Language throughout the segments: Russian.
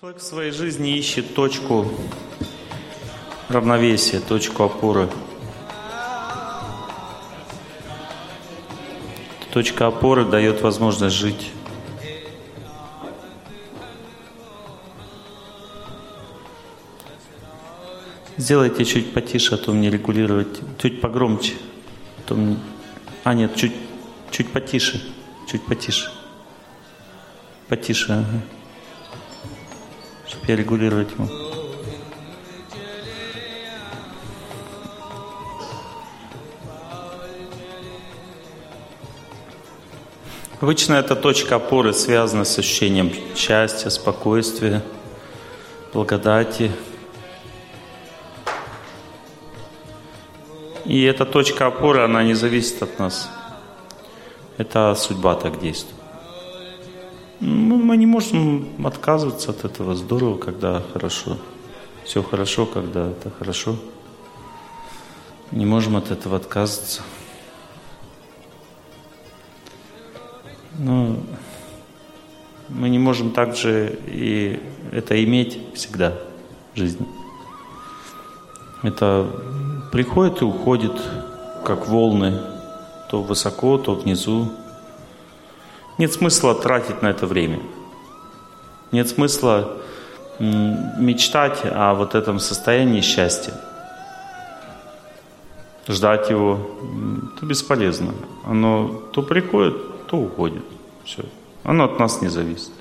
Человек в своей жизни ищет точку равновесия, точку опоры. Точка опоры дает возможность жить. Сделайте чуть потише, а то мне регулировать. Чуть погромче. А, то мне... а нет, чуть, чуть потише. Чуть потише. Потише, ага. Чтобы я регулировать мог. Обычно эта точка опоры связана с ощущением счастья, спокойствия, благодати. И эта точка опоры, она не зависит от нас. Это судьба так действует. Ну, мы не можем отказываться от этого. Здорово, когда хорошо. Все хорошо, когда это хорошо. Не можем от этого отказываться. Но мы не можем также и это иметь всегда в жизни. Это приходит и уходит, как волны, то высоко, то внизу. Нет смысла тратить на это время. Нет смысла мечтать о вот этом состоянии счастья. Ждать его, это бесполезно. Оно то приходит, то уходит. Все. Оно от нас не зависит.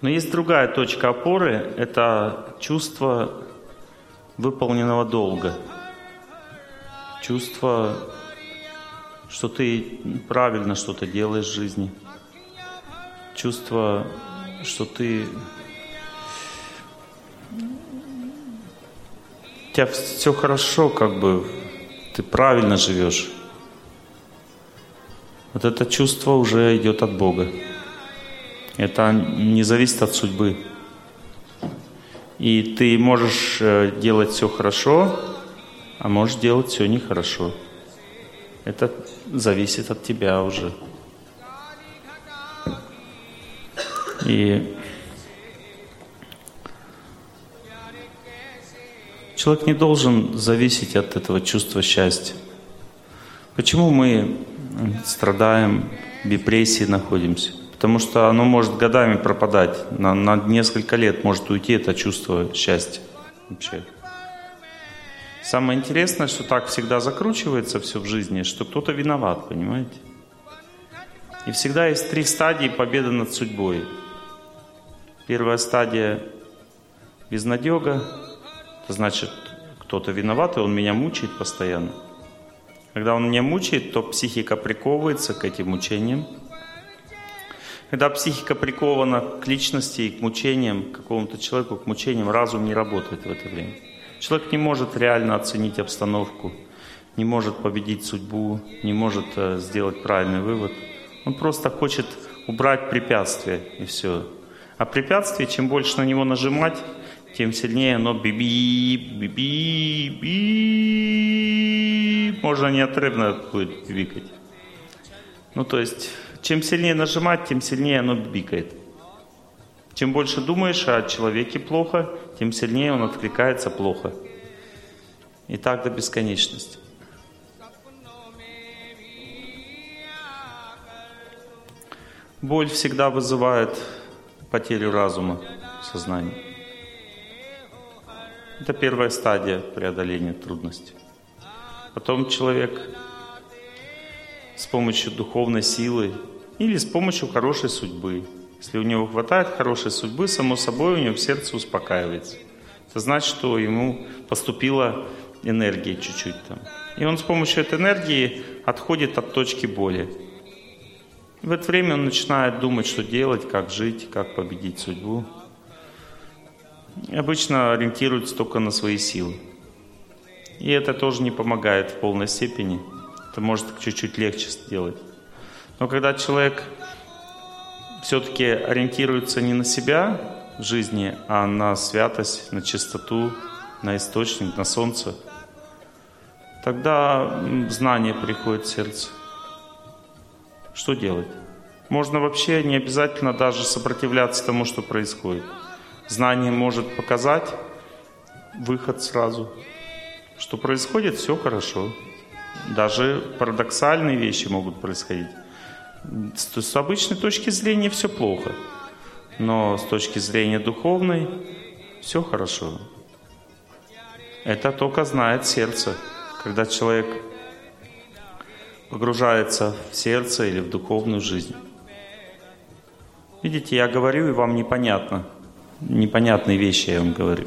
Но есть другая точка опоры, это чувство выполненного долга. Чувство, что ты правильно что-то делаешь в жизни. Чувство, что ты у тебя все хорошо, как бы ты правильно живешь, вот это чувство уже идет от Бога. Это не зависит от судьбы. И ты можешь э, делать все хорошо, а можешь делать все нехорошо. Это зависит от тебя уже. И Человек не должен зависеть от этого чувства счастья. Почему мы страдаем, в депрессии находимся? Потому что оно может годами пропадать, на, на несколько лет может уйти это чувство счастья вообще. Самое интересное, что так всегда закручивается все в жизни, что кто-то виноват, понимаете? И всегда есть три стадии победы над судьбой. Первая стадия – безнадега, это значит, кто-то виноват, и он меня мучает постоянно. Когда он меня мучает, то психика приковывается к этим мучениям. Когда психика прикована к личности и к мучениям, к какому-то человеку, к мучениям, разум не работает в это время. Человек не может реально оценить обстановку, не может победить судьбу, не может э, сделать правильный вывод. Он просто хочет убрать препятствия, и все. А препятствие, чем больше на него нажимать, тем сильнее оно биби, биби, би, можно неотрывно будет бикать. Ну, то есть, чем сильнее нажимать, тем сильнее оно бикает. Чем больше думаешь о человеке плохо, тем сильнее он откликается плохо. И так до бесконечности. Боль всегда вызывает потерю разума, сознания. Это первая стадия преодоления трудностей. Потом человек с помощью духовной силы или с помощью хорошей судьбы. Если у него хватает хорошей судьбы, само собой у него сердце успокаивается. Это значит, что ему поступила энергия чуть-чуть там. И он с помощью этой энергии отходит от точки боли. В это время он начинает думать, что делать, как жить, как победить судьбу обычно ориентируются только на свои силы. И это тоже не помогает в полной степени. Это может чуть-чуть легче сделать. Но когда человек все-таки ориентируется не на себя в жизни, а на святость, на чистоту, на источник, на солнце, тогда знание приходит в сердце. Что делать? Можно вообще не обязательно даже сопротивляться тому, что происходит. Знание может показать выход сразу, что происходит все хорошо. Даже парадоксальные вещи могут происходить. С обычной точки зрения все плохо, но с точки зрения духовной все хорошо. Это только знает сердце. Когда человек погружается в сердце или в духовную жизнь. Видите, я говорю, и вам непонятно. Непонятные вещи я вам говорю.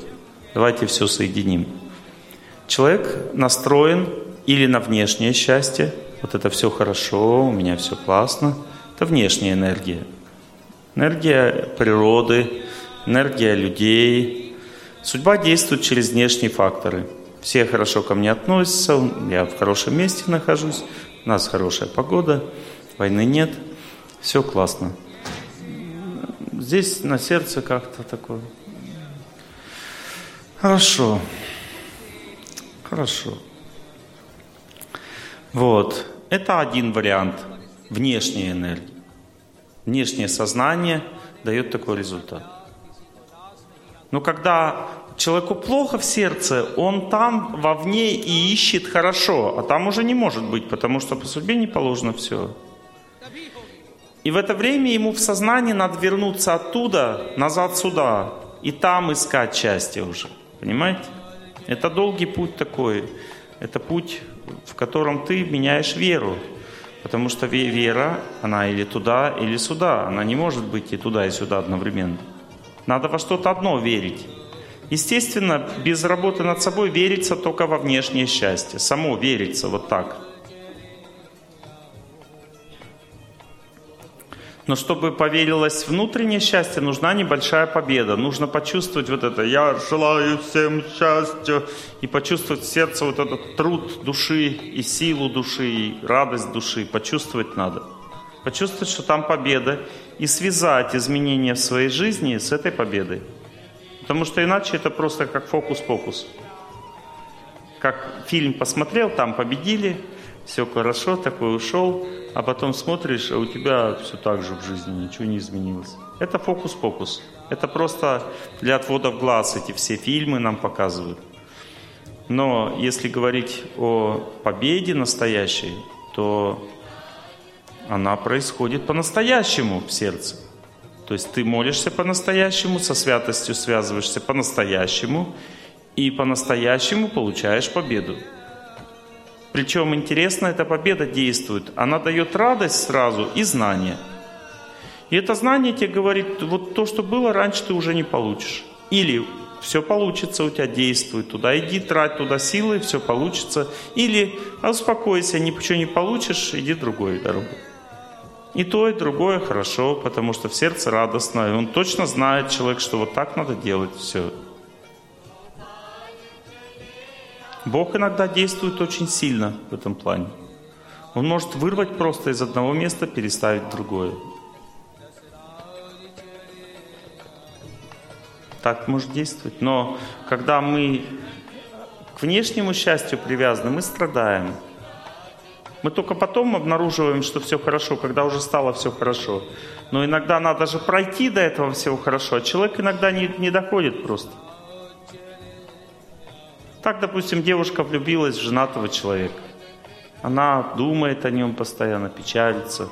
Давайте все соединим. Человек настроен или на внешнее счастье, вот это все хорошо, у меня все классно, это внешняя энергия. Энергия природы, энергия людей. Судьба действует через внешние факторы. Все хорошо ко мне относятся, я в хорошем месте нахожусь, у нас хорошая погода, войны нет, все классно. Здесь на сердце как-то такое. Хорошо. Хорошо. Вот. Это один вариант внешней энергии. Внешнее сознание дает такой результат. Но когда человеку плохо в сердце, он там вовне и ищет хорошо, а там уже не может быть, потому что по судьбе не положено все. И в это время ему в сознании надо вернуться оттуда, назад сюда, и там искать счастье уже. Понимаете? Это долгий путь такой. Это путь, в котором ты меняешь веру. Потому что вера, она или туда, или сюда. Она не может быть и туда, и сюда одновременно. Надо во что-то одно верить. Естественно, без работы над собой верится только во внешнее счастье. Само верится вот так – Но чтобы поверилось внутреннее счастье, нужна небольшая победа. Нужно почувствовать вот это «я желаю всем счастья» и почувствовать в сердце вот этот труд души и силу души, и радость души. Почувствовать надо. Почувствовать, что там победа, и связать изменения в своей жизни с этой победой. Потому что иначе это просто как фокус-покус. Как фильм посмотрел, там победили, все хорошо, такой ушел, а потом смотришь, а у тебя все так же в жизни, ничего не изменилось. Это фокус-покус. Это просто для отвода глаз эти все фильмы нам показывают. Но если говорить о победе настоящей, то она происходит по-настоящему в сердце. То есть ты молишься по-настоящему, со святостью связываешься по-настоящему, и по-настоящему получаешь победу. Причем интересно, эта победа действует. Она дает радость сразу и знание. И это знание тебе говорит, вот то, что было раньше, ты уже не получишь. Или все получится, у тебя действует, туда иди, трать туда силы, все получится. Или успокойся, ничего не получишь, иди другой дорогой. И то, и другое хорошо, потому что в сердце радостно, и он точно знает, человек, что вот так надо делать, все. Бог иногда действует очень сильно в этом плане. Он может вырвать просто из одного места, переставить в другое. Так может действовать. Но когда мы к внешнему счастью привязаны, мы страдаем. Мы только потом обнаруживаем, что все хорошо, когда уже стало все хорошо. Но иногда надо же пройти до этого всего хорошо, а человек иногда не, не доходит просто. Так, допустим, девушка влюбилась в женатого человека. Она думает о нем постоянно, печалится.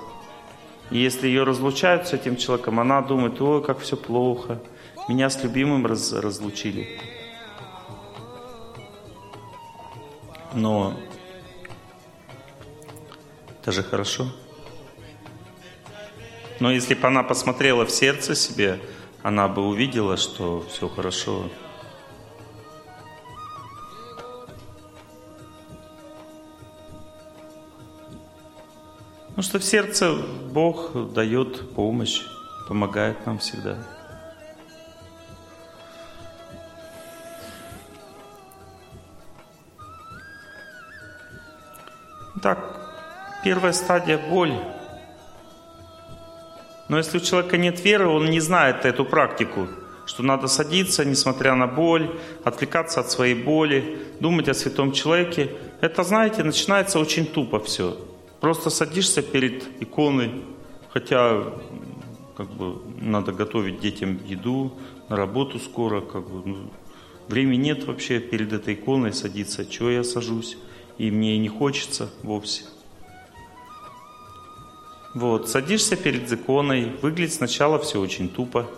И если ее разлучают с этим человеком, она думает, ой, как все плохо, меня с любимым раз, разлучили. Но это же хорошо. Но если бы она посмотрела в сердце себе, она бы увидела, что все хорошо. Потому что в сердце Бог дает помощь, помогает нам всегда. Так, первая стадия – боль. Но если у человека нет веры, он не знает эту практику, что надо садиться, несмотря на боль, отвлекаться от своей боли, думать о святом человеке. Это, знаете, начинается очень тупо все. Просто садишься перед иконой, Хотя как бы надо готовить детям еду, на работу скоро, как бы ну, времени нет вообще перед этой иконой садиться. Чего я сажусь? И мне не хочется вовсе. Вот, садишься перед иконой, выглядит сначала все очень тупо,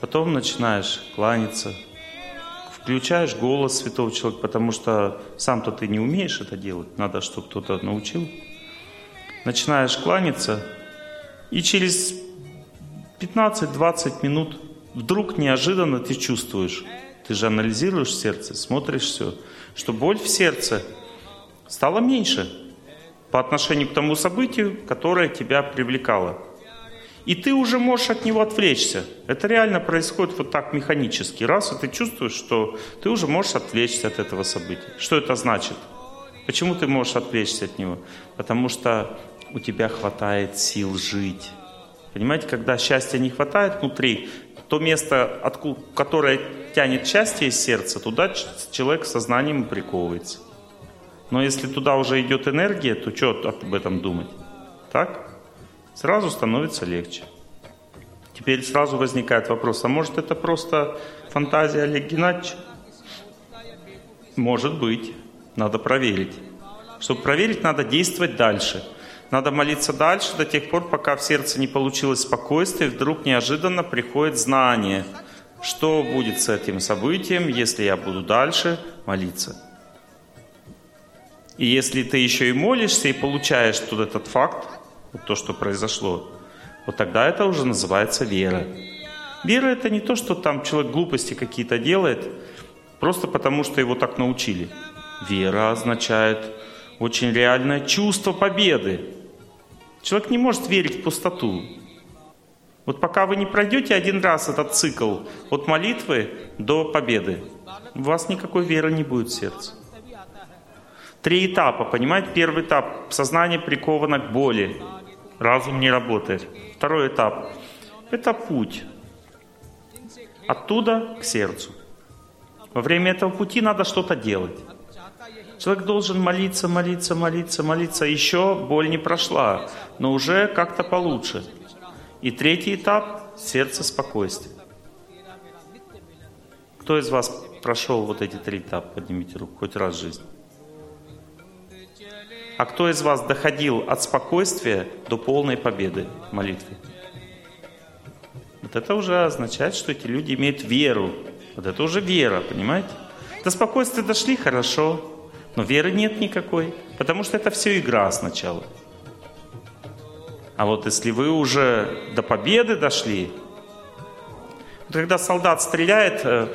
потом начинаешь кланяться, включаешь голос святого человека, потому что сам-то ты не умеешь это делать, надо, чтобы кто-то научил. Начинаешь кланяться, и через 15-20 минут вдруг неожиданно ты чувствуешь, ты же анализируешь сердце, смотришь все, что боль в сердце стала меньше по отношению к тому событию, которое тебя привлекало. И ты уже можешь от него отвлечься. Это реально происходит вот так механически. Раз, и ты чувствуешь, что ты уже можешь отвлечься от этого события. Что это значит? Почему ты можешь отвлечься от него? Потому что у тебя хватает сил жить. Понимаете, когда счастья не хватает внутри, то место, откуда, которое тянет счастье из сердца, туда человек сознанием приковывается. Но если туда уже идет энергия, то что об этом думать? Так? Сразу становится легче. Теперь сразу возникает вопрос, а может это просто фантазия Олега Геннадьевича? Может быть. Надо проверить. Чтобы проверить, надо действовать дальше. Надо молиться дальше до тех пор, пока в сердце не получилось спокойствие, вдруг неожиданно приходит знание, что будет с этим событием, если я буду дальше молиться. И если ты еще и молишься и получаешь тут этот факт, вот то, что произошло, вот тогда это уже называется вера. Вера это не то, что там человек глупости какие-то делает, просто потому что его так научили. Вера означает очень реальное чувство победы. Человек не может верить в пустоту. Вот пока вы не пройдете один раз этот цикл от молитвы до победы, у вас никакой веры не будет в сердце. Три этапа, понимаете? Первый этап – сознание приковано к боли. Разум не работает. Второй этап – это путь. Оттуда к сердцу. Во время этого пути надо что-то делать. Человек должен молиться, молиться, молиться, молиться. Еще боль не прошла, но уже как-то получше. И третий этап – сердце спокойствия. Кто из вас прошел вот эти три этапа? Поднимите руку хоть раз в жизни. А кто из вас доходил от спокойствия до полной победы в молитве? Вот это уже означает, что эти люди имеют веру. Вот это уже вера, понимаете? До спокойствия дошли, хорошо, но веры нет никакой, потому что это все игра сначала. А вот если вы уже до победы дошли, когда солдат стреляет э,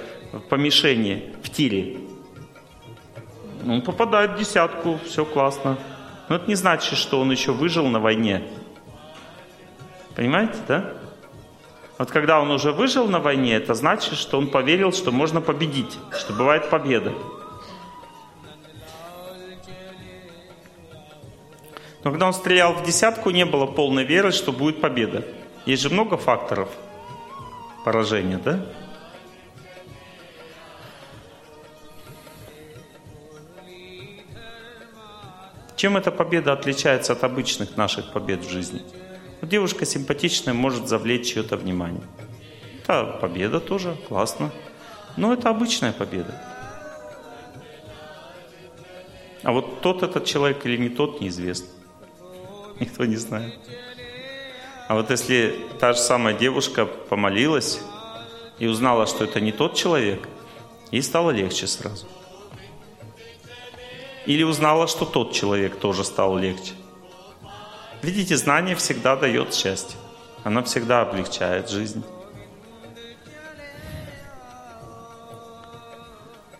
по мишени в тире, он попадает в десятку, все классно. Но это не значит, что он еще выжил на войне. Понимаете, да? Вот когда он уже выжил на войне, это значит, что он поверил, что можно победить, что бывает победа. Но когда он стрелял в десятку, не было полной веры, что будет победа. Есть же много факторов поражения, да? Чем эта победа отличается от обычных наших побед в жизни? Девушка симпатичная может завлечь чье-то внимание. Это победа тоже, классно. Но это обычная победа. А вот тот этот человек или не тот, неизвестно. Никто не знает. А вот если та же самая девушка помолилась и узнала, что это не тот человек, ей стало легче сразу. Или узнала, что тот человек тоже стал легче. Видите, знание всегда дает счастье. Оно всегда облегчает жизнь.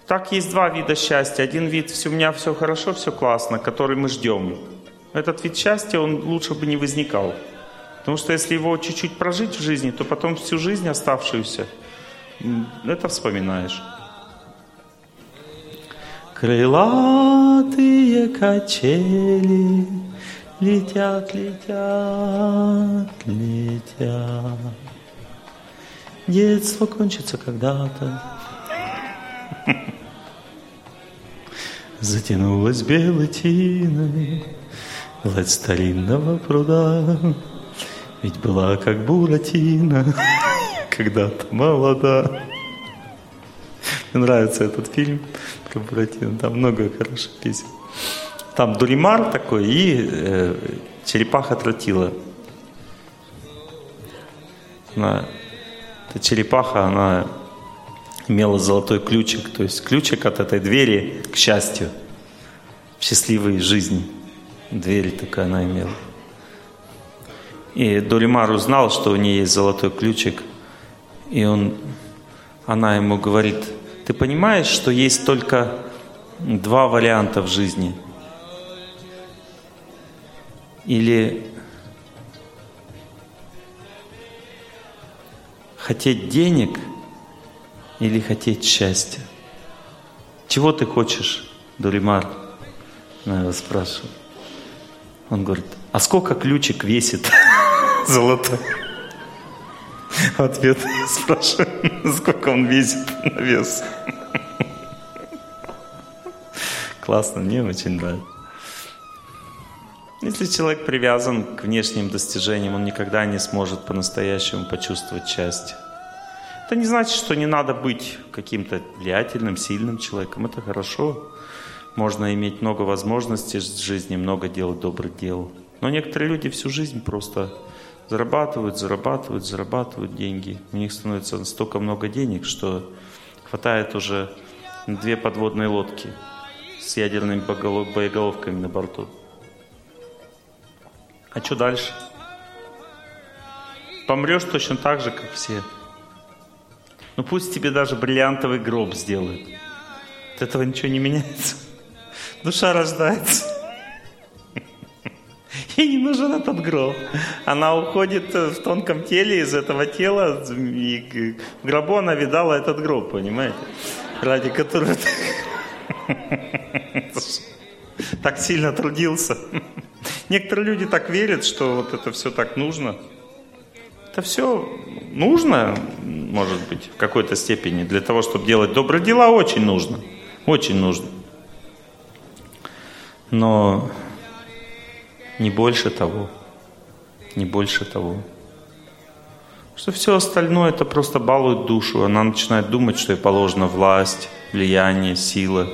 Так есть два вида счастья. Один вид «у меня все хорошо, все классно», который мы ждем. Этот вид счастья, он лучше бы не возникал. Потому что если его чуть-чуть прожить в жизни, то потом всю жизнь оставшуюся это вспоминаешь. Крылатые качели летят, летят, летят. Детство кончится когда-то. Затянулась белой тиной Гладь старинного пруда. Ведь была как Буратино, когда-то молода. Мне нравится этот фильм Буратино, там много хороших песен. Там Дуримар такой и э, черепаха тротила. Она, эта черепаха, она имела золотой ключик, то есть ключик от этой двери к счастью, в счастливой жизни. Дверь такая она имела. И Дуримар узнал, что у нее есть золотой ключик, и он, она ему говорит, ты понимаешь, что есть только два варианта в жизни? Или хотеть денег или хотеть счастья? Чего ты хочешь, Дуримар? Она его спрашивает. Он говорит, а сколько ключик весит золотой? Ответ спрашиваю, сколько он весит на вес. Классно, мне очень нравится. Если человек привязан к внешним достижениям, он никогда не сможет по-настоящему почувствовать счастье. Это не значит, что не надо быть каким-то влиятельным, сильным человеком. Это хорошо. Можно иметь много возможностей в жизни, много делать добрых дел. Но некоторые люди всю жизнь просто зарабатывают, зарабатывают, зарабатывают деньги. У них становится настолько много денег, что хватает уже две подводные лодки с ядерными боеголовками на борту. А что дальше? Помрешь точно так же, как все. Ну пусть тебе даже бриллиантовый гроб сделают. От этого ничего не меняется. Душа рождается. Ей не нужен этот гроб. Она уходит в тонком теле из этого тела, и в гробу она видала этот гроб, понимаете? Ради которого так сильно трудился. Некоторые люди так верят, что вот это все так нужно. Это все нужно, может быть, в какой-то степени. Для того, чтобы делать добрые дела, очень нужно. Очень нужно. Но не больше того. Не больше того. Что все остальное это просто балует душу. Она начинает думать, что ей положена власть, влияние, сила.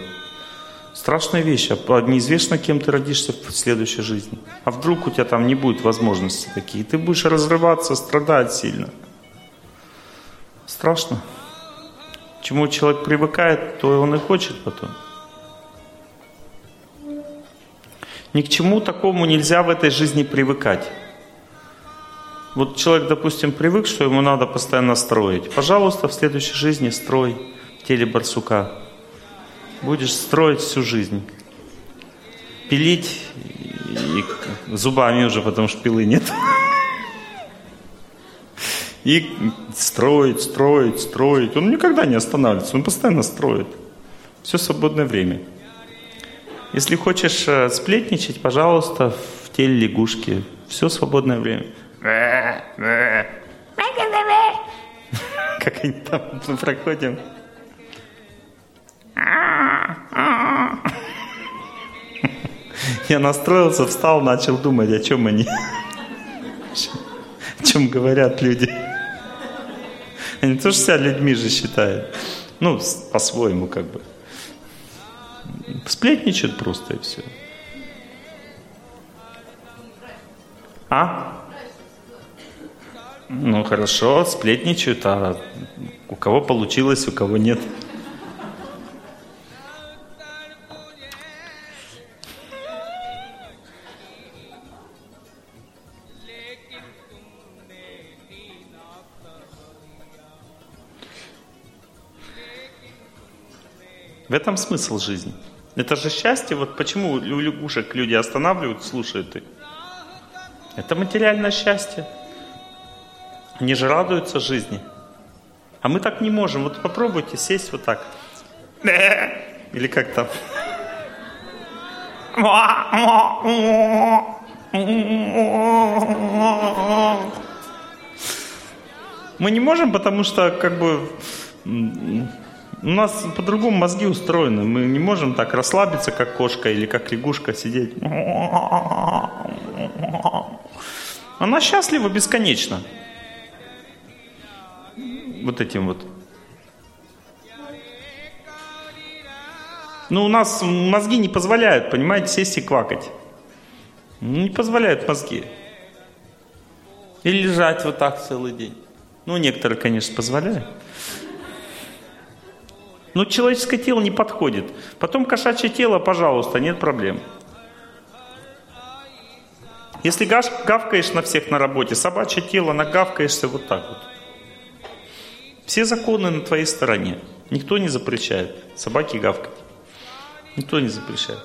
Страшная вещь. А неизвестно, кем ты родишься в следующей жизни. А вдруг у тебя там не будет возможности такие. Ты будешь разрываться, страдать сильно. Страшно. Чему человек привыкает, то он и хочет потом. Ни к чему такому нельзя в этой жизни привыкать. Вот человек, допустим, привык, что ему надо постоянно строить. Пожалуйста, в следующей жизни строй в теле барсука. Будешь строить всю жизнь. Пилить и зубами уже, потому что пилы нет. И строить, строить, строить. Он никогда не останавливается, он постоянно строит. Все свободное время. Если хочешь э, сплетничать, пожалуйста, в теле лягушки. Все свободное время. Как они там проходим. Я настроился, встал, начал думать, о чем они. О чем говорят люди. Они тоже себя людьми же считают. Ну, по-своему как бы. Сплетничают просто и все. А? Ну хорошо, сплетничают, а у кого получилось, у кого нет. В этом смысл жизни. Это же счастье. Вот почему у лягушек люди останавливают, слушают их. Это материальное счастье. Они же радуются жизни. А мы так не можем. Вот попробуйте сесть вот так. Или как там. Мы не можем, потому что как бы у нас по-другому мозги устроены. Мы не можем так расслабиться, как кошка или как лягушка, сидеть. Она счастлива бесконечно. Вот этим вот. Ну, у нас мозги не позволяют, понимаете, сесть и квакать. Не позволяют мозги. Или лежать вот так целый день. Ну, некоторые, конечно, позволяют. Но человеческое тело не подходит. Потом кошачье тело, пожалуйста, нет проблем. Если гавкаешь на всех на работе, собачье тело, нагавкаешься вот так вот. Все законы на твоей стороне. Никто не запрещает собаке гавкать. Никто не запрещает.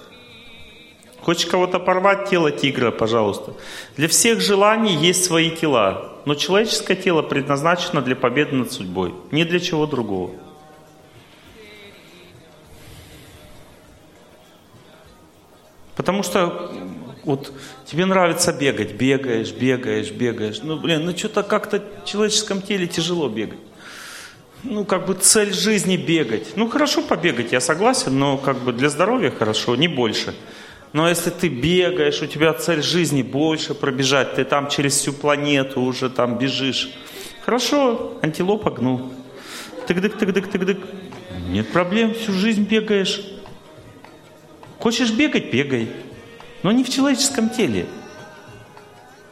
Хочешь кого-то порвать, тело тигра, пожалуйста. Для всех желаний есть свои тела. Но человеческое тело предназначено для победы над судьбой. Ни для чего другого. Потому что вот тебе нравится бегать, бегаешь, бегаешь, бегаешь. Ну, блин, ну что-то как-то в человеческом теле тяжело бегать. Ну, как бы цель жизни бегать. Ну, хорошо побегать, я согласен, но как бы для здоровья хорошо, не больше. Но если ты бегаешь, у тебя цель жизни больше пробежать, ты там через всю планету уже там бежишь. Хорошо, антилопа гну. Тык-дык, тык-дык, тык-дык. Нет проблем, всю жизнь бегаешь. Хочешь бегать, бегай. Но не в человеческом теле.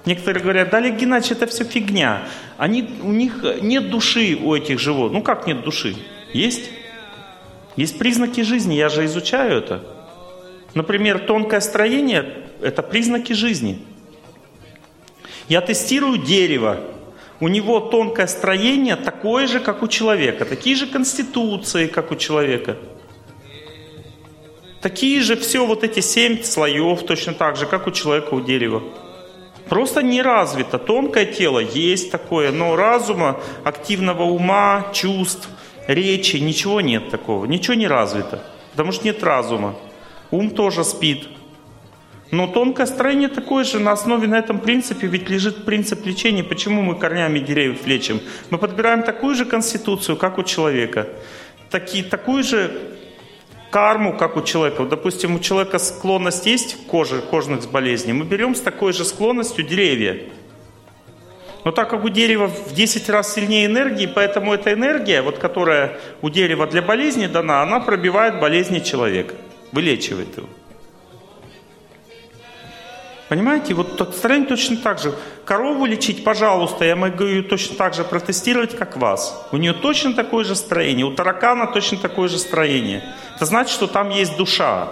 Некоторые говорят, да, Олег Геннадьевич, это все фигня. Они, у них нет души у этих животных. Ну как нет души? Есть. Есть признаки жизни, я же изучаю это. Например, тонкое строение – это признаки жизни. Я тестирую дерево. У него тонкое строение такое же, как у человека. Такие же конституции, как у человека. Такие же все вот эти семь слоев, точно так же, как у человека, у дерева. Просто не развито. Тонкое тело есть такое, но разума, активного ума, чувств, речи, ничего нет такого. Ничего не развито. Потому что нет разума. Ум тоже спит. Но тонкое строение такое же, на основе на этом принципе ведь лежит принцип лечения. Почему мы корнями деревьев лечим? Мы подбираем такую же конституцию, как у человека. Таки, такую же карму, как у человека. Вот, допустим, у человека склонность есть к коже, кожных болезней. Мы берем с такой же склонностью деревья. Но так как у дерева в 10 раз сильнее энергии, поэтому эта энергия, вот, которая у дерева для болезни дана, она пробивает болезни человека вылечивает его. Понимаете, вот строение точно так же. Корову лечить, пожалуйста, я могу ее точно так же протестировать, как вас. У нее точно такое же строение, у таракана точно такое же строение. Это значит, что там есть душа.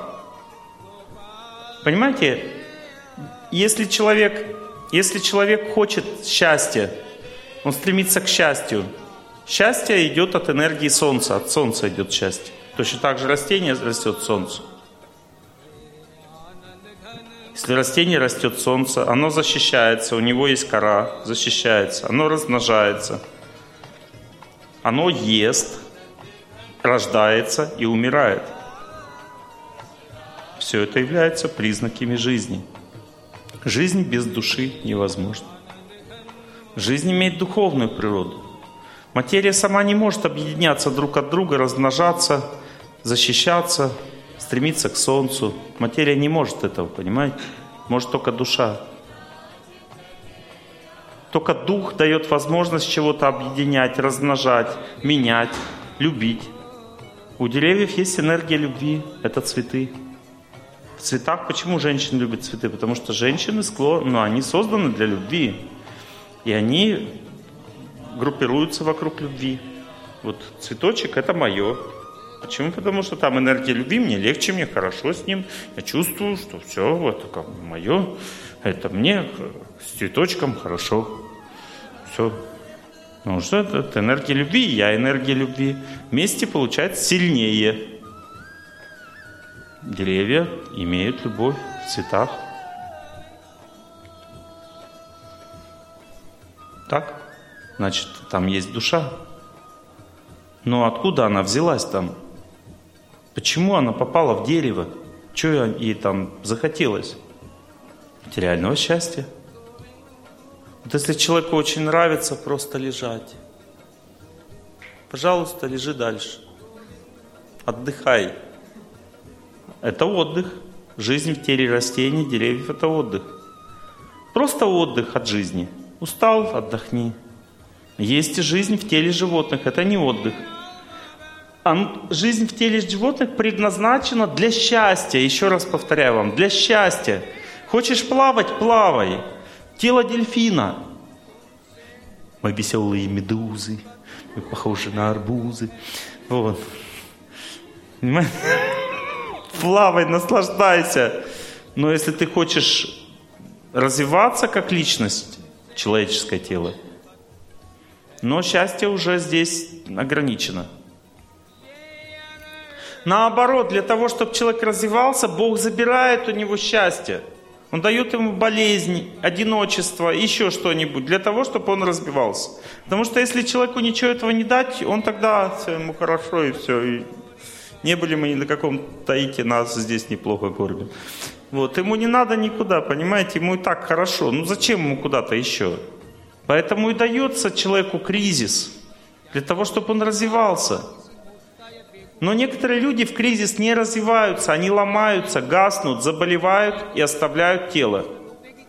Понимаете, если человек, если человек хочет счастья, он стремится к счастью. Счастье идет от энергии солнца, от солнца идет счастье. Точно так же растение растет солнцу. Если растение растет солнце, оно защищается, у него есть кора, защищается, оно размножается, оно ест, рождается и умирает. Все это является признаками жизни. Жизнь без души невозможна. Жизнь имеет духовную природу. Материя сама не может объединяться друг от друга, размножаться – защищаться, стремиться к солнцу. Материя не может этого, понимаете? Может только душа. Только дух дает возможность чего-то объединять, размножать, менять, любить. У деревьев есть энергия любви, это цветы. В цветах почему женщины любят цветы? Потому что женщины склонны, ну, они созданы для любви. И они группируются вокруг любви. Вот цветочек это мое, Почему? Потому что там энергия любви, мне легче, мне хорошо с ним. Я чувствую, что все, вот как мое, это мне с цветочком хорошо. Все. Потому что это, это энергия любви, я энергия любви. Вместе получается сильнее. Деревья имеют любовь в цветах. Так? Значит, там есть душа. Но откуда она взялась там? Почему она попала в дерево? Что ей там захотелось? Материального счастья. Вот если человеку очень нравится просто лежать, пожалуйста, лежи дальше. Отдыхай. Это отдых. Жизнь в теле растений, деревьев – это отдых. Просто отдых от жизни. Устал, отдохни. Есть и жизнь в теле животных, это не отдых. А жизнь в теле животных предназначена для счастья. Еще раз повторяю вам, для счастья. Хочешь плавать, плавай. Тело дельфина. Мы веселые медузы, мы похожи на арбузы. Вот. Плавай, наслаждайся. Но если ты хочешь развиваться как личность, человеческое тело, но счастье уже здесь ограничено. Наоборот, для того, чтобы человек развивался, Бог забирает у него счастье. Он дает ему болезнь, одиночество, еще что-нибудь, для того, чтобы он разбивался. Потому что если человеку ничего этого не дать, он тогда все ему хорошо и все. И не были мы ни на каком Таите, нас здесь неплохо кормят. Вот, ему не надо никуда, понимаете, ему и так хорошо. Ну зачем ему куда-то еще? Поэтому и дается человеку кризис, для того, чтобы он развивался. Но некоторые люди в кризис не развиваются, они ломаются, гаснут, заболевают и оставляют тело.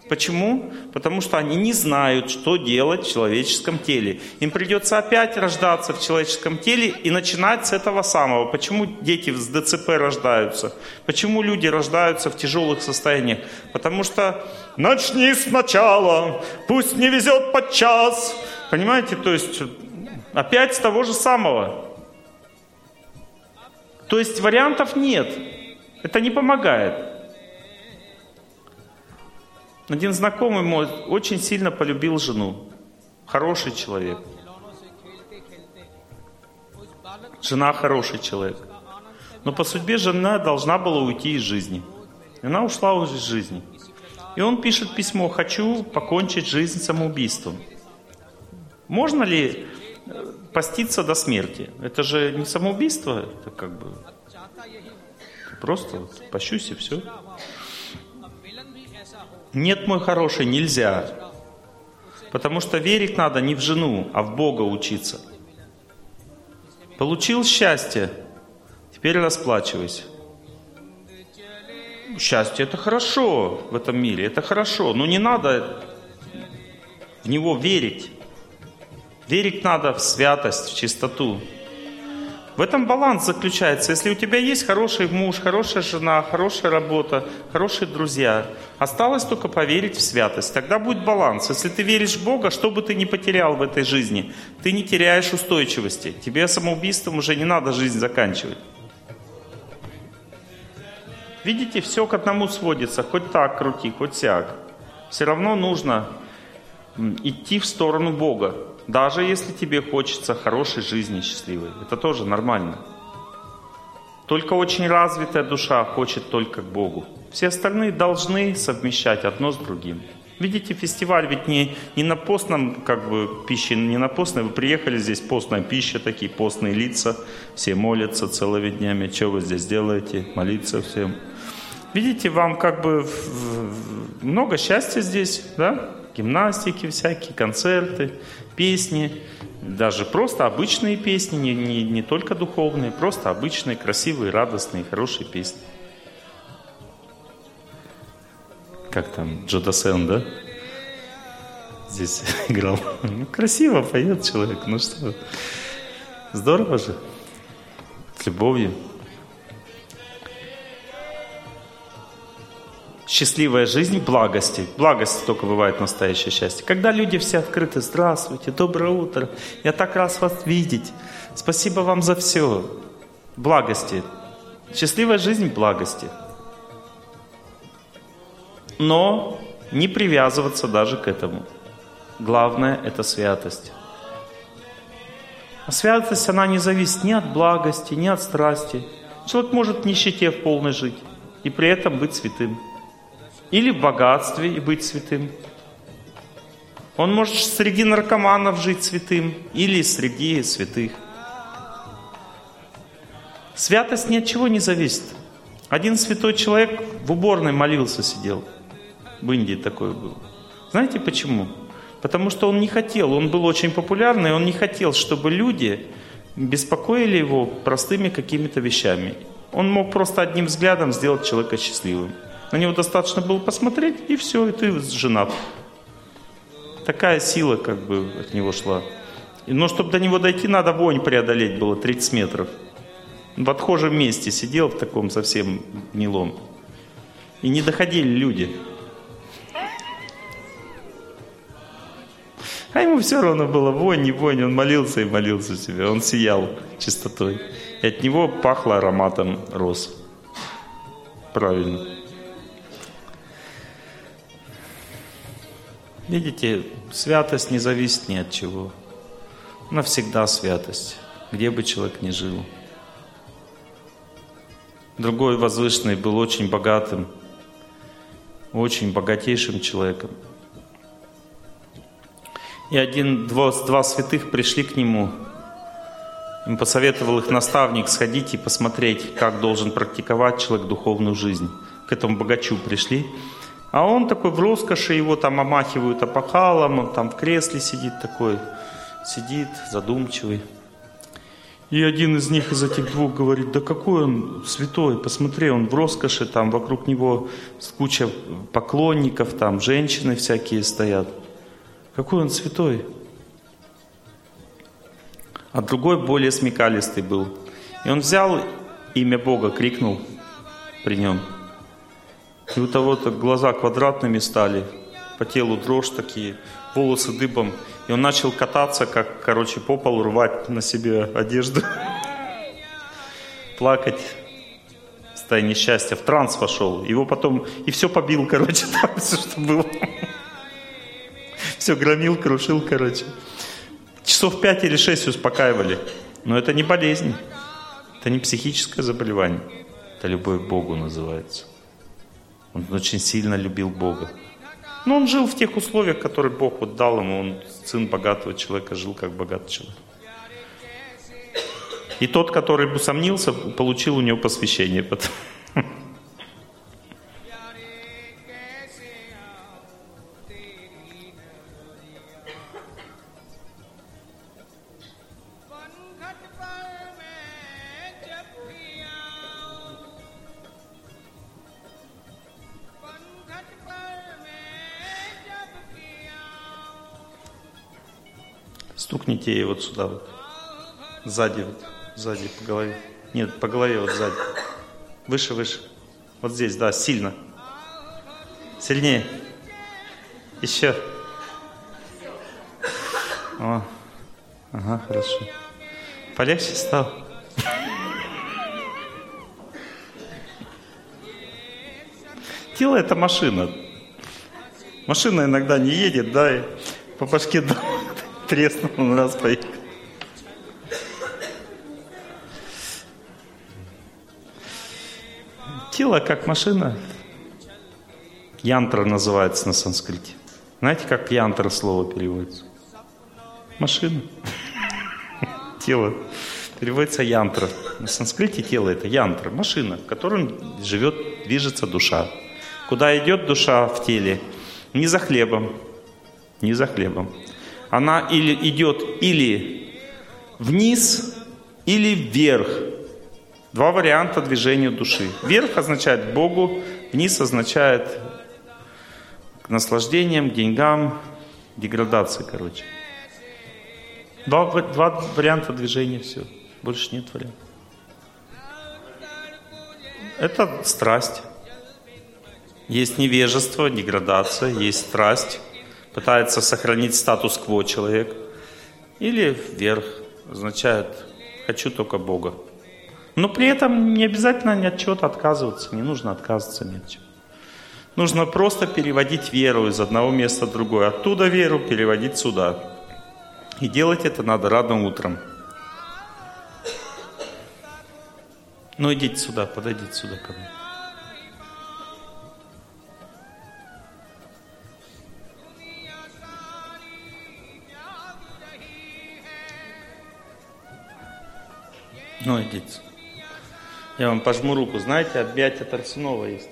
Почему? Потому что они не знают, что делать в человеческом теле. Им придется опять рождаться в человеческом теле и начинать с этого самого. Почему дети с ДЦП рождаются? Почему люди рождаются в тяжелых состояниях? Потому что начни сначала, пусть не везет под час. Понимаете, то есть опять с того же самого. То есть вариантов нет. Это не помогает. Один знакомый мой очень сильно полюбил жену. Хороший человек. Жена хороший человек. Но по судьбе жена должна была уйти из жизни. И она ушла уже из жизни. И он пишет письмо, хочу покончить жизнь самоубийством. Можно ли э, поститься до смерти? Это же не самоубийство, это как бы просто вот, пощусь и все. Нет, мой хороший, нельзя. Потому что верить надо не в жену, а в Бога учиться. Получил счастье, теперь расплачивайся. Счастье это хорошо в этом мире, это хорошо, но не надо в него верить. Верить надо в святость, в чистоту. В этом баланс заключается. Если у тебя есть хороший муж, хорошая жена, хорошая работа, хорошие друзья, осталось только поверить в святость. Тогда будет баланс. Если ты веришь в Бога, что бы ты ни потерял в этой жизни, ты не теряешь устойчивости. Тебе самоубийством уже не надо жизнь заканчивать. Видите, все к одному сводится. Хоть так крути, хоть сяк. Все равно нужно идти в сторону Бога. Даже если тебе хочется хорошей жизни, счастливой. Это тоже нормально. Только очень развитая душа хочет только к Богу. Все остальные должны совмещать одно с другим. Видите, фестиваль ведь не, не на постном как бы пище, не на постной. Вы приехали здесь, постная пища, такие постные лица. Все молятся целыми днями. Что вы здесь делаете? Молиться всем. Видите, вам как бы много счастья здесь, да? Гимнастики всякие, концерты, песни, даже просто обычные песни, не, не, не только духовные, просто обычные, красивые, радостные, хорошие песни. Как там, Джо Досен, да? Здесь играл. Ну, красиво поет человек, ну что, здорово же, с любовью. Счастливая жизнь благости. Благости только бывает настоящее счастье. Когда люди все открыты, здравствуйте, доброе утро, я так рад вас видеть, спасибо вам за все. Благости. Счастливая жизнь благости. Но не привязываться даже к этому. Главное – это святость. А святость, она не зависит ни от благости, ни от страсти. Человек может в нищете в полной жить и при этом быть святым. Или в богатстве и быть святым. Он может среди наркоманов жить святым или среди святых. Святость ни от чего не зависит. Один святой человек в уборной молился, сидел. В Индии такое было. Знаете почему? Потому что он не хотел, он был очень популярный, он не хотел, чтобы люди беспокоили его простыми какими-то вещами. Он мог просто одним взглядом сделать человека счастливым. На него достаточно было посмотреть, и все, и ты женат. такая сила как бы от него шла. Но чтобы до него дойти, надо вонь преодолеть было 30 метров. В отхожем месте сидел в таком совсем гнилом. И не доходили люди. А ему все равно было вонь, не вонь, он молился и молился себе, он сиял чистотой. И от него пахло ароматом роз. Правильно. Видите, святость не зависит ни от чего. Навсегда святость, где бы человек ни жил. Другой возвышенный был очень богатым, очень богатейшим человеком. И один, два, два святых пришли к нему. Им посоветовал их наставник сходить и посмотреть, как должен практиковать человек духовную жизнь. К этому богачу пришли. А он такой в роскоши, его там омахивают опахалом, он там в кресле сидит такой, сидит задумчивый. И один из них, из этих двух, говорит, да какой он святой, посмотри, он в роскоши, там вокруг него куча поклонников, там женщины всякие стоят. Какой он святой. А другой более смекалистый был. И он взял имя Бога, крикнул при нем. И у того-то глаза квадратными стали, по телу дрожь такие, волосы дыбом. И он начал кататься, как, короче, по полу рвать на себе одежду. Плакать в состоянии счастья. В транс вошел. Его потом и все побил, короче, там все, что было. Все громил, крушил, короче. Часов пять или шесть успокаивали. Но это не болезнь. Это не психическое заболевание. Это любовь к Богу называется. Он очень сильно любил Бога. Но он жил в тех условиях, которые Бог вот дал ему. Он сын богатого человека, жил как богатый человек. И тот, который усомнился, получил у него посвящение. Потом. Стукните ей вот сюда вот. Сзади вот. Сзади по голове. Нет, по голове вот сзади. Выше, выше. Вот здесь, да, сильно. Сильнее. Еще. О. Ага, хорошо. Полегче стал. Тело это машина. Машина иногда не едет, да, и по башке треснул, раз поехал. Тело как машина. Янтра называется на санскрите. Знаете, как янтра слово переводится? Машина. Тело. Переводится янтра. На санскрите тело это янтра, машина, в которой живет, движется душа. Куда идет душа в теле? Не за хлебом, не за хлебом, она или идет или вниз, или вверх. Два варианта движения души. Вверх означает Богу, вниз означает к наслаждениям, деньгам, деградации, короче. Два, два варианта движения, все. Больше нет вариантов. Это страсть. Есть невежество, деградация, есть страсть, пытается сохранить статус-кво человек. Или вверх, означает «хочу только Бога». Но при этом не обязательно ни от чего-то отказываться, не нужно отказываться ни от чего. Нужно просто переводить веру из одного места в другое. Оттуда веру переводить сюда. И делать это надо рано утром. Ну идите сюда, подойдите сюда ко мне. Ну, идите. Я вам пожму руку. Знаете, объятие Торсунова есть.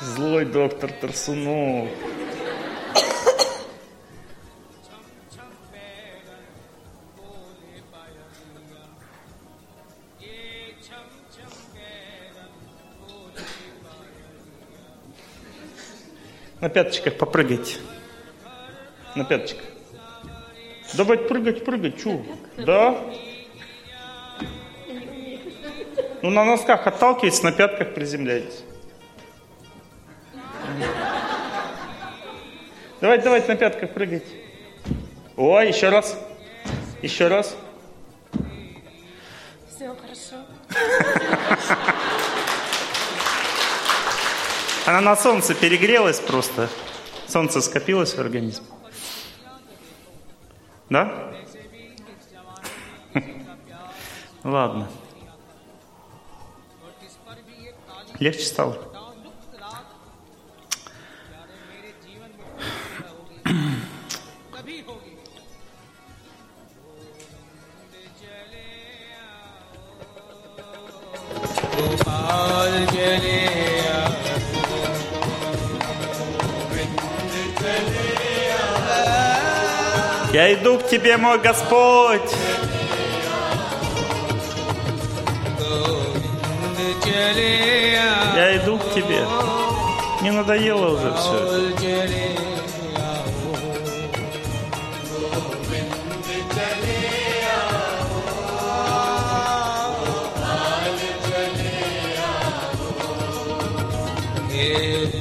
Злой доктор Торсунов. На пяточках попрыгайте. На пяточках. Давай прыгать, прыгать, чу? Да? Ну, на носках отталкивайтесь, на пятках приземляйтесь. Давайте, давайте на пятках прыгать. О, еще раз. Еще раз. Все хорошо. Она на солнце перегрелась просто. Солнце скопилось в организме. Да? Ладно. Легче стало? Я иду к Тебе, мой Господь. Я иду к Тебе. Не надоело уже все. Yeah.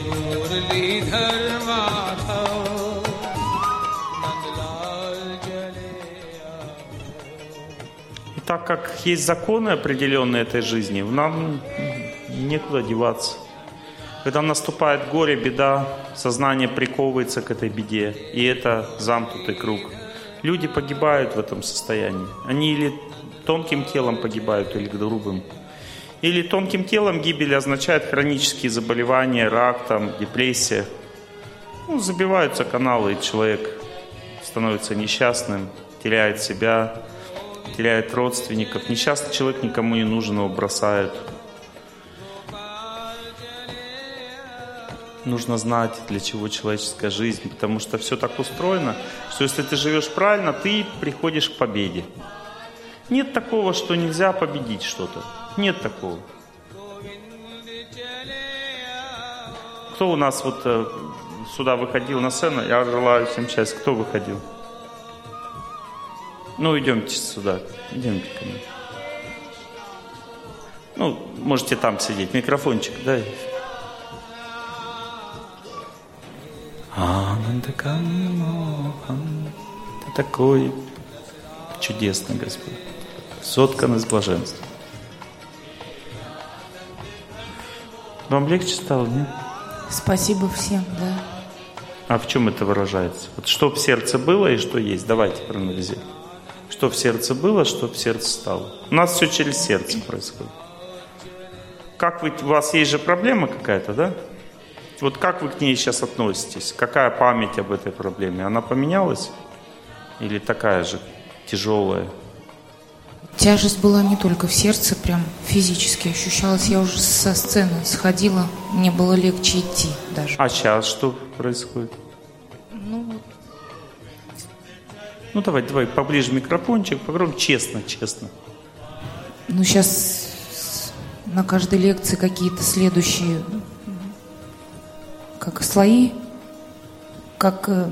Так как есть законы определенные этой жизни, нам некуда деваться. Когда наступает горе, беда, сознание приковывается к этой беде. И это замкнутый круг. Люди погибают в этом состоянии. Они или тонким телом погибают, или грубым. Или тонким телом гибель означает хронические заболевания, рак, там, депрессия. Ну, забиваются каналы, и человек становится несчастным, теряет себя, теряет родственников. Несчастный человек никому не нужен, его бросают. Нужно знать, для чего человеческая жизнь, потому что все так устроено, что если ты живешь правильно, ты приходишь к победе. Нет такого, что нельзя победить что-то. Нет такого. Кто у нас вот э, сюда выходил на сцену? Я желаю всем счастья. Кто выходил? Ну, идемте сюда. Идемте ко мне. Ну, можете там сидеть. Микрофончик. Анандакамохан. Ты такой чудесный Господь. Соткан из блаженства. Вам легче стало, нет? Спасибо всем, да. А в чем это выражается? Вот что в сердце было и что есть? Давайте проанализируем. Что в сердце было, что в сердце стало. У нас все через сердце происходит. Как вы, у вас есть же проблема какая-то, да? Вот как вы к ней сейчас относитесь? Какая память об этой проблеме? Она поменялась? Или такая же тяжелая? Тяжесть была не только в сердце, прям физически ощущалась. Я уже со сцены сходила, мне было легче идти даже. А сейчас что происходит? Ну, Ну давай, давай, поближе микрофончик, погромче, честно, честно. Ну, сейчас на каждой лекции какие-то следующие, как слои, как э,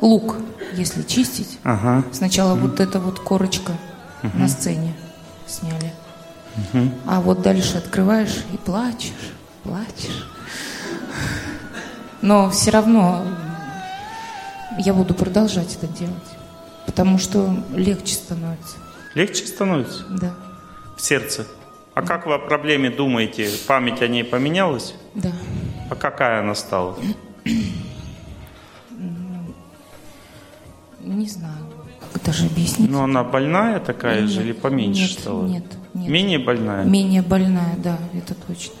лук, если чистить. Ага. Сначала вот эта вот корочка на сцене сняли. А вот дальше открываешь и плачешь, плачешь. Но все равно я буду продолжать это делать, потому что легче становится. Легче становится Да, в сердце. А как вы о проблеме думаете? Память о ней поменялась? да. А какая она стала? Не знаю, как даже объяснить. Ну, она больная такая же Нет, или поменьше нет, стала? Нет, нет. Менее больная? Менее больная, да, это точно.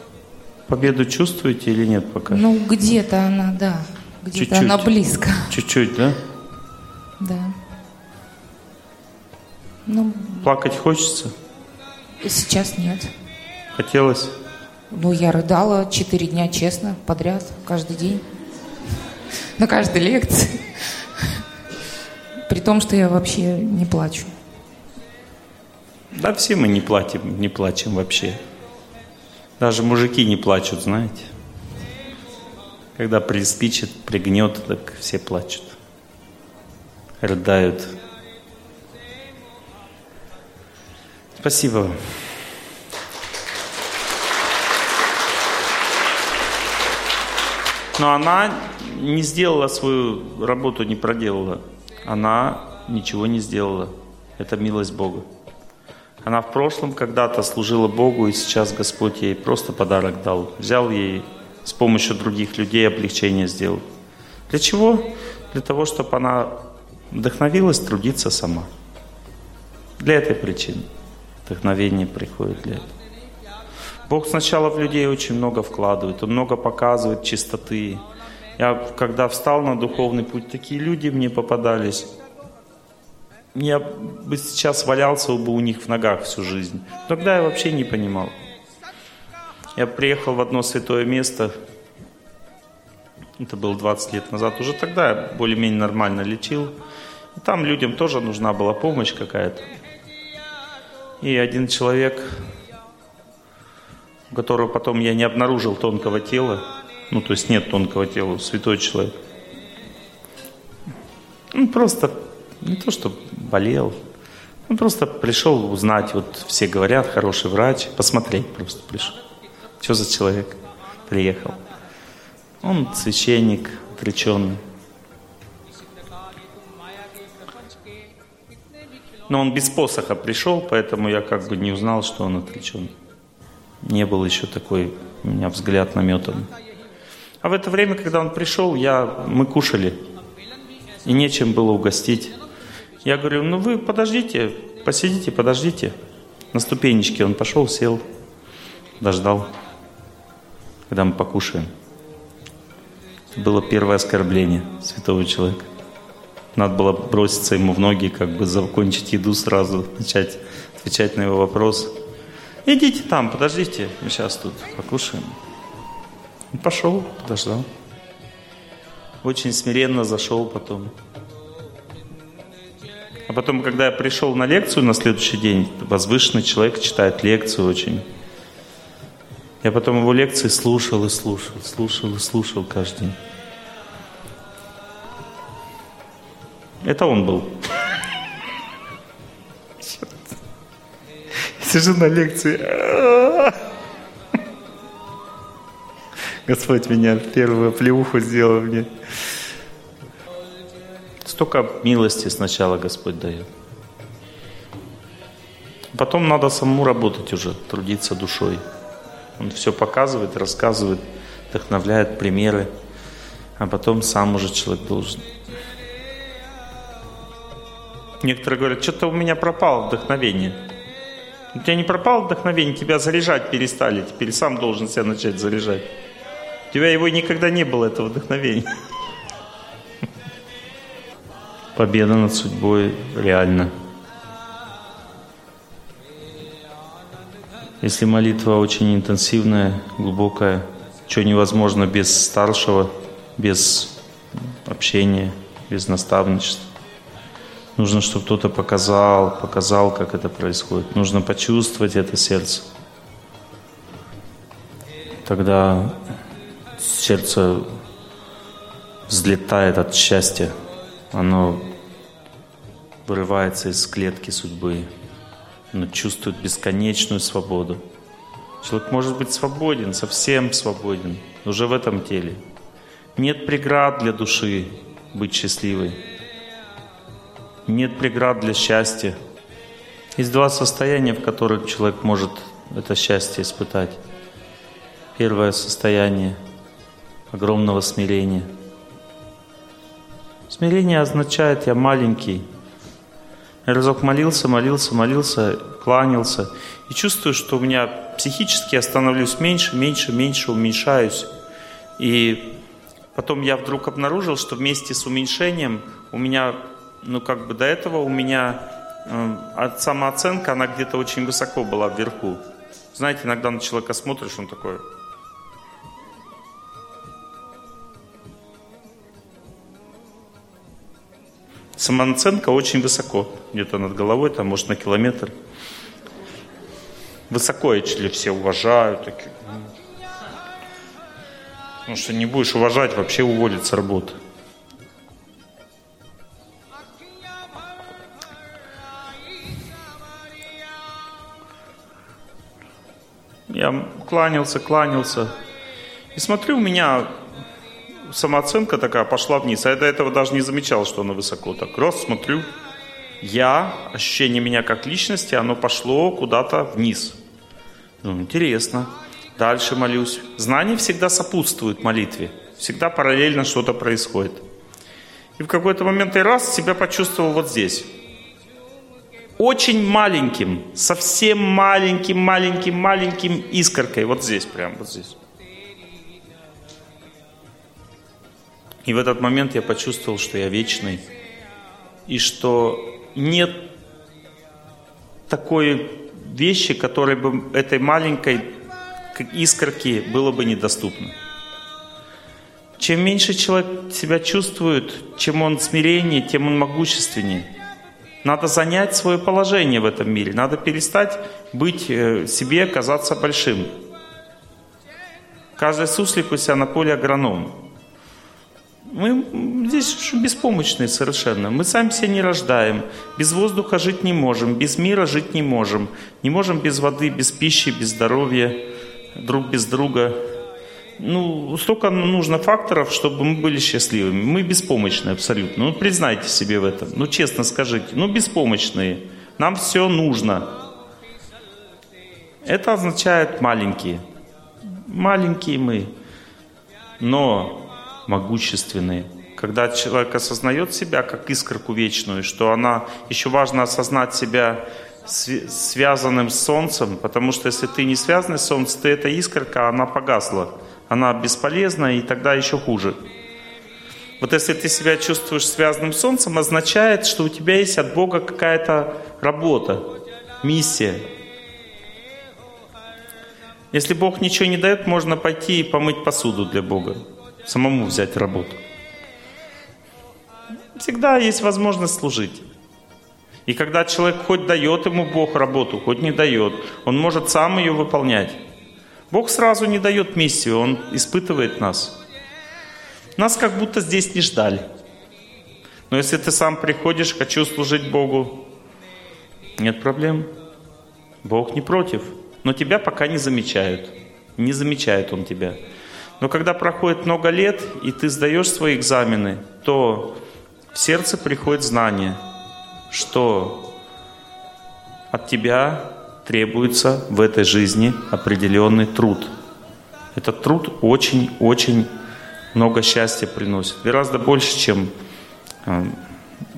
Победу чувствуете или нет пока? Ну, где-то она, да, где-то она близко, Чуть-чуть, да? да. Ну, Плакать хочется? сейчас нет. Хотелось? Ну, я рыдала четыре дня, честно, подряд, каждый день. На каждой лекции. При том, что я вообще не плачу. Да все мы не платим, не плачем вообще. Даже мужики не плачут, знаете. Когда приспичит, пригнет, так все плачут, рыдают. Спасибо вам. Но она не сделала свою работу, не проделала. Она ничего не сделала. Это милость Бога. Она в прошлом когда-то служила Богу, и сейчас Господь ей просто подарок дал. Взял ей с помощью других людей облегчение сделал. Для чего? Для того, чтобы она вдохновилась трудиться сама. Для этой причины. Вдохновение приходит для этого. Бог сначала в людей очень много вкладывает, Он много показывает чистоты. Я, когда встал на духовный путь, такие люди мне попадались. Я бы сейчас валялся бы у них в ногах всю жизнь. Тогда я вообще не понимал. Я приехал в одно святое место, это было 20 лет назад, уже тогда я более-менее нормально лечил. И там людям тоже нужна была помощь какая-то. И один человек которого потом я не обнаружил тонкого тела, ну, то есть нет тонкого тела, святой человек. Он просто не то, что болел, он просто пришел узнать, вот все говорят, хороший врач, посмотреть просто пришел. Что за человек приехал? Он священник, отреченный. Но он без посоха пришел, поэтому я как бы не узнал, что он отреченный не был еще такой у меня взгляд наметан. А в это время, когда он пришел, я, мы кушали, и нечем было угостить. Я говорю, ну вы подождите, посидите, подождите. На ступенечке он пошел, сел, дождал, когда мы покушаем. Это было первое оскорбление святого человека. Надо было броситься ему в ноги, как бы закончить еду сразу, начать отвечать на его вопрос – Идите там, подождите, мы сейчас тут покушаем. Он пошел, подождал. Очень смиренно зашел потом. А потом, когда я пришел на лекцию на следующий день, возвышенный человек читает лекцию очень. Я потом его лекции слушал и слушал, слушал и слушал каждый день. Это он был. Сижу на лекции. Господь меня первую плеуху сделал мне. Столько милости сначала Господь дает. Потом надо самому работать уже, трудиться душой. Он все показывает, рассказывает, вдохновляет примеры, а потом сам уже человек должен. Некоторые говорят, что-то у меня пропало вдохновение. У тебя не пропало вдохновение, тебя заряжать перестали, теперь сам должен себя начать заряжать. У тебя его никогда не было, этого вдохновения. Победа над судьбой реальна. Если молитва очень интенсивная, глубокая, что невозможно без старшего, без общения, без наставничества. Нужно, чтобы кто-то показал, показал, как это происходит. Нужно почувствовать это сердце. Тогда сердце взлетает от счастья. Оно вырывается из клетки судьбы. Оно чувствует бесконечную свободу. Человек может быть свободен, совсем свободен, уже в этом теле. Нет преград для души быть счастливой. Нет преград для счастья. Есть два состояния, в которых человек может это счастье испытать. Первое состояние огромного смирения. Смирение означает «я маленький». Я разок молился, молился, молился, кланялся. И чувствую, что у меня психически я становлюсь меньше, меньше, меньше, уменьшаюсь. И потом я вдруг обнаружил, что вместе с уменьшением у меня ну, как бы до этого у меня э, самооценка, она где-то очень высоко была вверху. Знаете, иногда на человека смотришь, он такой... Самооценка очень высоко, где-то над головой, там, может, на километр. Высоко, если все уважают, такие. Потому что не будешь уважать, вообще уволят с Я кланялся, кланялся. И смотрю, у меня самооценка такая пошла вниз. А я до этого даже не замечал, что она высоко. Так раз смотрю, я, ощущение меня как личности, оно пошло куда-то вниз. Ну, интересно. Дальше молюсь. Знание всегда сопутствует молитве. Всегда параллельно что-то происходит. И в какой-то момент я раз себя почувствовал вот здесь. Очень маленьким, совсем маленьким, маленьким, маленьким искоркой. Вот здесь, прям вот здесь. И в этот момент я почувствовал, что я вечный. И что нет такой вещи, которой бы этой маленькой искорки было бы недоступно. Чем меньше человек себя чувствует, чем он смиреннее, тем он могущественнее. Надо занять свое положение в этом мире. Надо перестать быть э, себе, казаться большим. Каждый суслик у себя на поле агроном. Мы здесь беспомощные совершенно. Мы сами себя не рождаем. Без воздуха жить не можем. Без мира жить не можем. Не можем без воды, без пищи, без здоровья, друг без друга. Ну, столько нужно факторов, чтобы мы были счастливыми. Мы беспомощные абсолютно. Ну, признайте себе в этом. Ну, честно скажите. Ну, беспомощные. Нам все нужно. Это означает маленькие. Маленькие мы. Но могущественные. Когда человек осознает себя как искорку вечную, что она еще важно осознать себя связанным с Солнцем, потому что если ты не связанный с Солнцем, то эта искорка, она погасла, она бесполезна и тогда еще хуже. Вот если ты себя чувствуешь связанным с Солнцем, означает, что у тебя есть от Бога какая-то работа, миссия. Если Бог ничего не дает, можно пойти и помыть посуду для Бога самому взять работу. Всегда есть возможность служить. И когда человек хоть дает ему Бог работу, хоть не дает, он может сам ее выполнять. Бог сразу не дает миссию, Он испытывает нас. Нас как будто здесь не ждали. Но если ты сам приходишь, хочу служить Богу, нет проблем. Бог не против. Но тебя пока не замечают. Не замечает Он тебя. Но когда проходит много лет, и ты сдаешь свои экзамены, то в сердце приходит знание, что от тебя требуется в этой жизни определенный труд. Этот труд очень-очень много счастья приносит. Гораздо больше, чем э,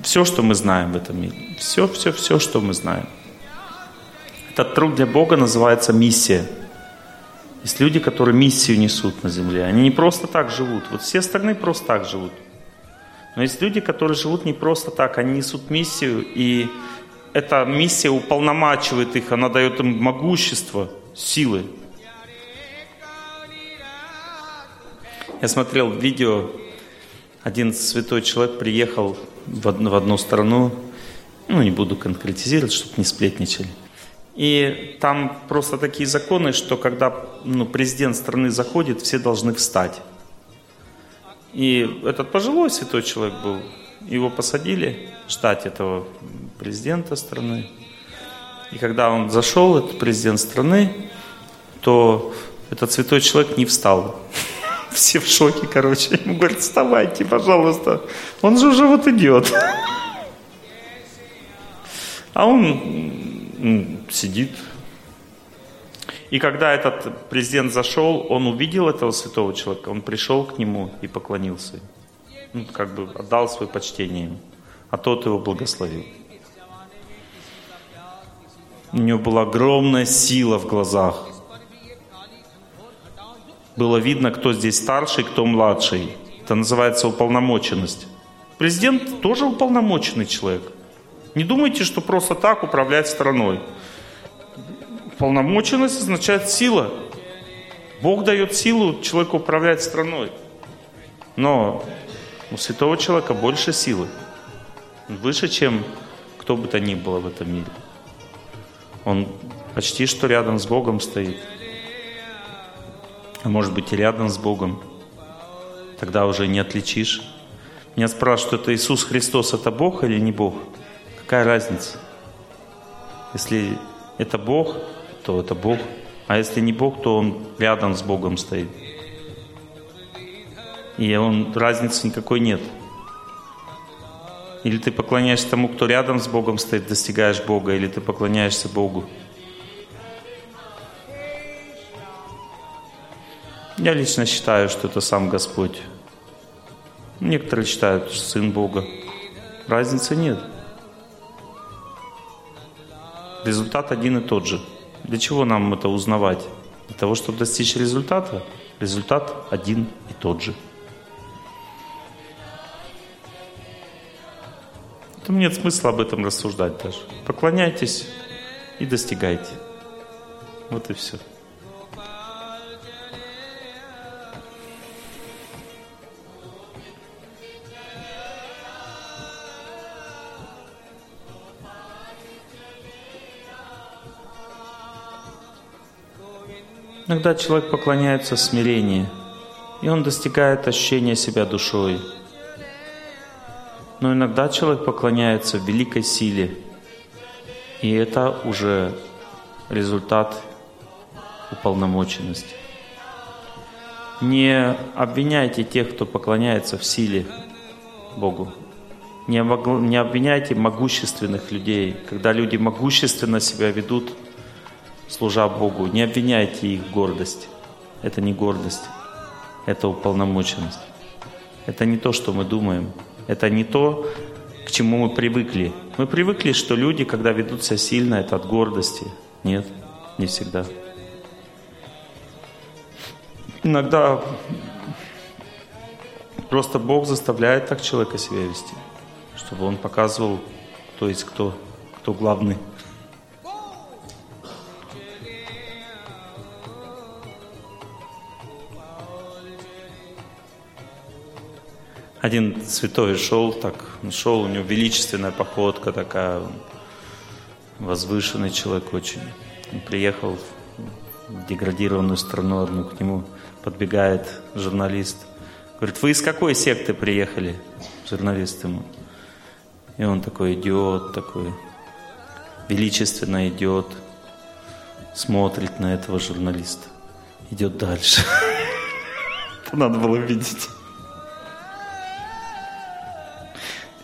все, что мы знаем в этом мире. Все, все, все, что мы знаем. Этот труд для Бога называется миссия – есть люди, которые миссию несут на земле. Они не просто так живут. Вот все остальные просто так живут. Но есть люди, которые живут не просто так. Они несут миссию, и эта миссия уполномачивает их, она дает им могущество, силы. Я смотрел видео, один святой человек приехал в одну, в одну страну, ну не буду конкретизировать, чтобы не сплетничали. И там просто такие законы, что когда ну, президент страны заходит, все должны встать. И этот пожилой святой человек был, его посадили ждать этого президента страны. И когда он зашел, этот президент страны, то этот святой человек не встал. Все в шоке, короче. Ему говорят, вставайте, пожалуйста. Он же уже вот идет. А он сидит. И когда этот президент зашел, он увидел этого святого человека, он пришел к нему и поклонился. Ну, как бы отдал свое почтение ему. А тот его благословил. У него была огромная сила в глазах. Было видно, кто здесь старший, кто младший. Это называется уполномоченность. Президент тоже уполномоченный человек. Не думайте, что просто так управлять страной. Полномоченность означает сила. Бог дает силу человеку управлять страной. Но у святого человека больше силы. Выше, чем кто бы то ни было в этом мире. Он почти что рядом с Богом стоит. А может быть и рядом с Богом. Тогда уже не отличишь. Меня спрашивают, это Иисус Христос, это Бог или не Бог? Какая разница? Если это Бог, то это Бог. А если не Бог, то Он рядом с Богом стоит. И он, разницы никакой нет. Или ты поклоняешься тому, кто рядом с Богом стоит, достигаешь Бога, или ты поклоняешься Богу. Я лично считаю, что это сам Господь. Некоторые считают, что Сын Бога. Разницы нет. Результат один и тот же. Для чего нам это узнавать? Для того, чтобы достичь результата? Результат один и тот же. Там нет смысла об этом рассуждать даже. Поклоняйтесь и достигайте. Вот и все. Иногда человек поклоняется смирению, и он достигает ощущения себя душой. Но иногда человек поклоняется великой силе, и это уже результат уполномоченности. Не обвиняйте тех, кто поклоняется в силе Богу. Не, не обвиняйте могущественных людей. Когда люди могущественно себя ведут, служа Богу, не обвиняйте их в гордости. Это не гордость, это уполномоченность. Это не то, что мы думаем. Это не то, к чему мы привыкли. Мы привыкли, что люди, когда ведут себя сильно, это от гордости. Нет, не всегда. Иногда просто Бог заставляет так человека себя вести, чтобы он показывал, кто есть кто, кто главный. Один святой шел так, шел, у него величественная походка такая, возвышенный человек очень. Он приехал в деградированную страну одну, к нему подбегает журналист. Говорит, вы из какой секты приехали? Журналист ему. И он такой идет, такой величественно идет, смотрит на этого журналиста, идет дальше. Надо было видеть.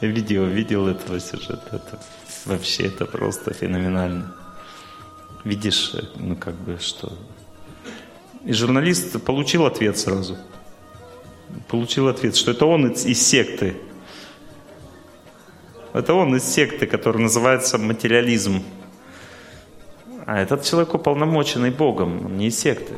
Видео видел этого сюжета. Это вообще это просто феноменально. Видишь, ну как бы что. И журналист получил ответ сразу. Получил ответ, что это он из, из секты. Это он из секты, которая называется материализм. А этот человек уполномоченный Богом, он не из секты.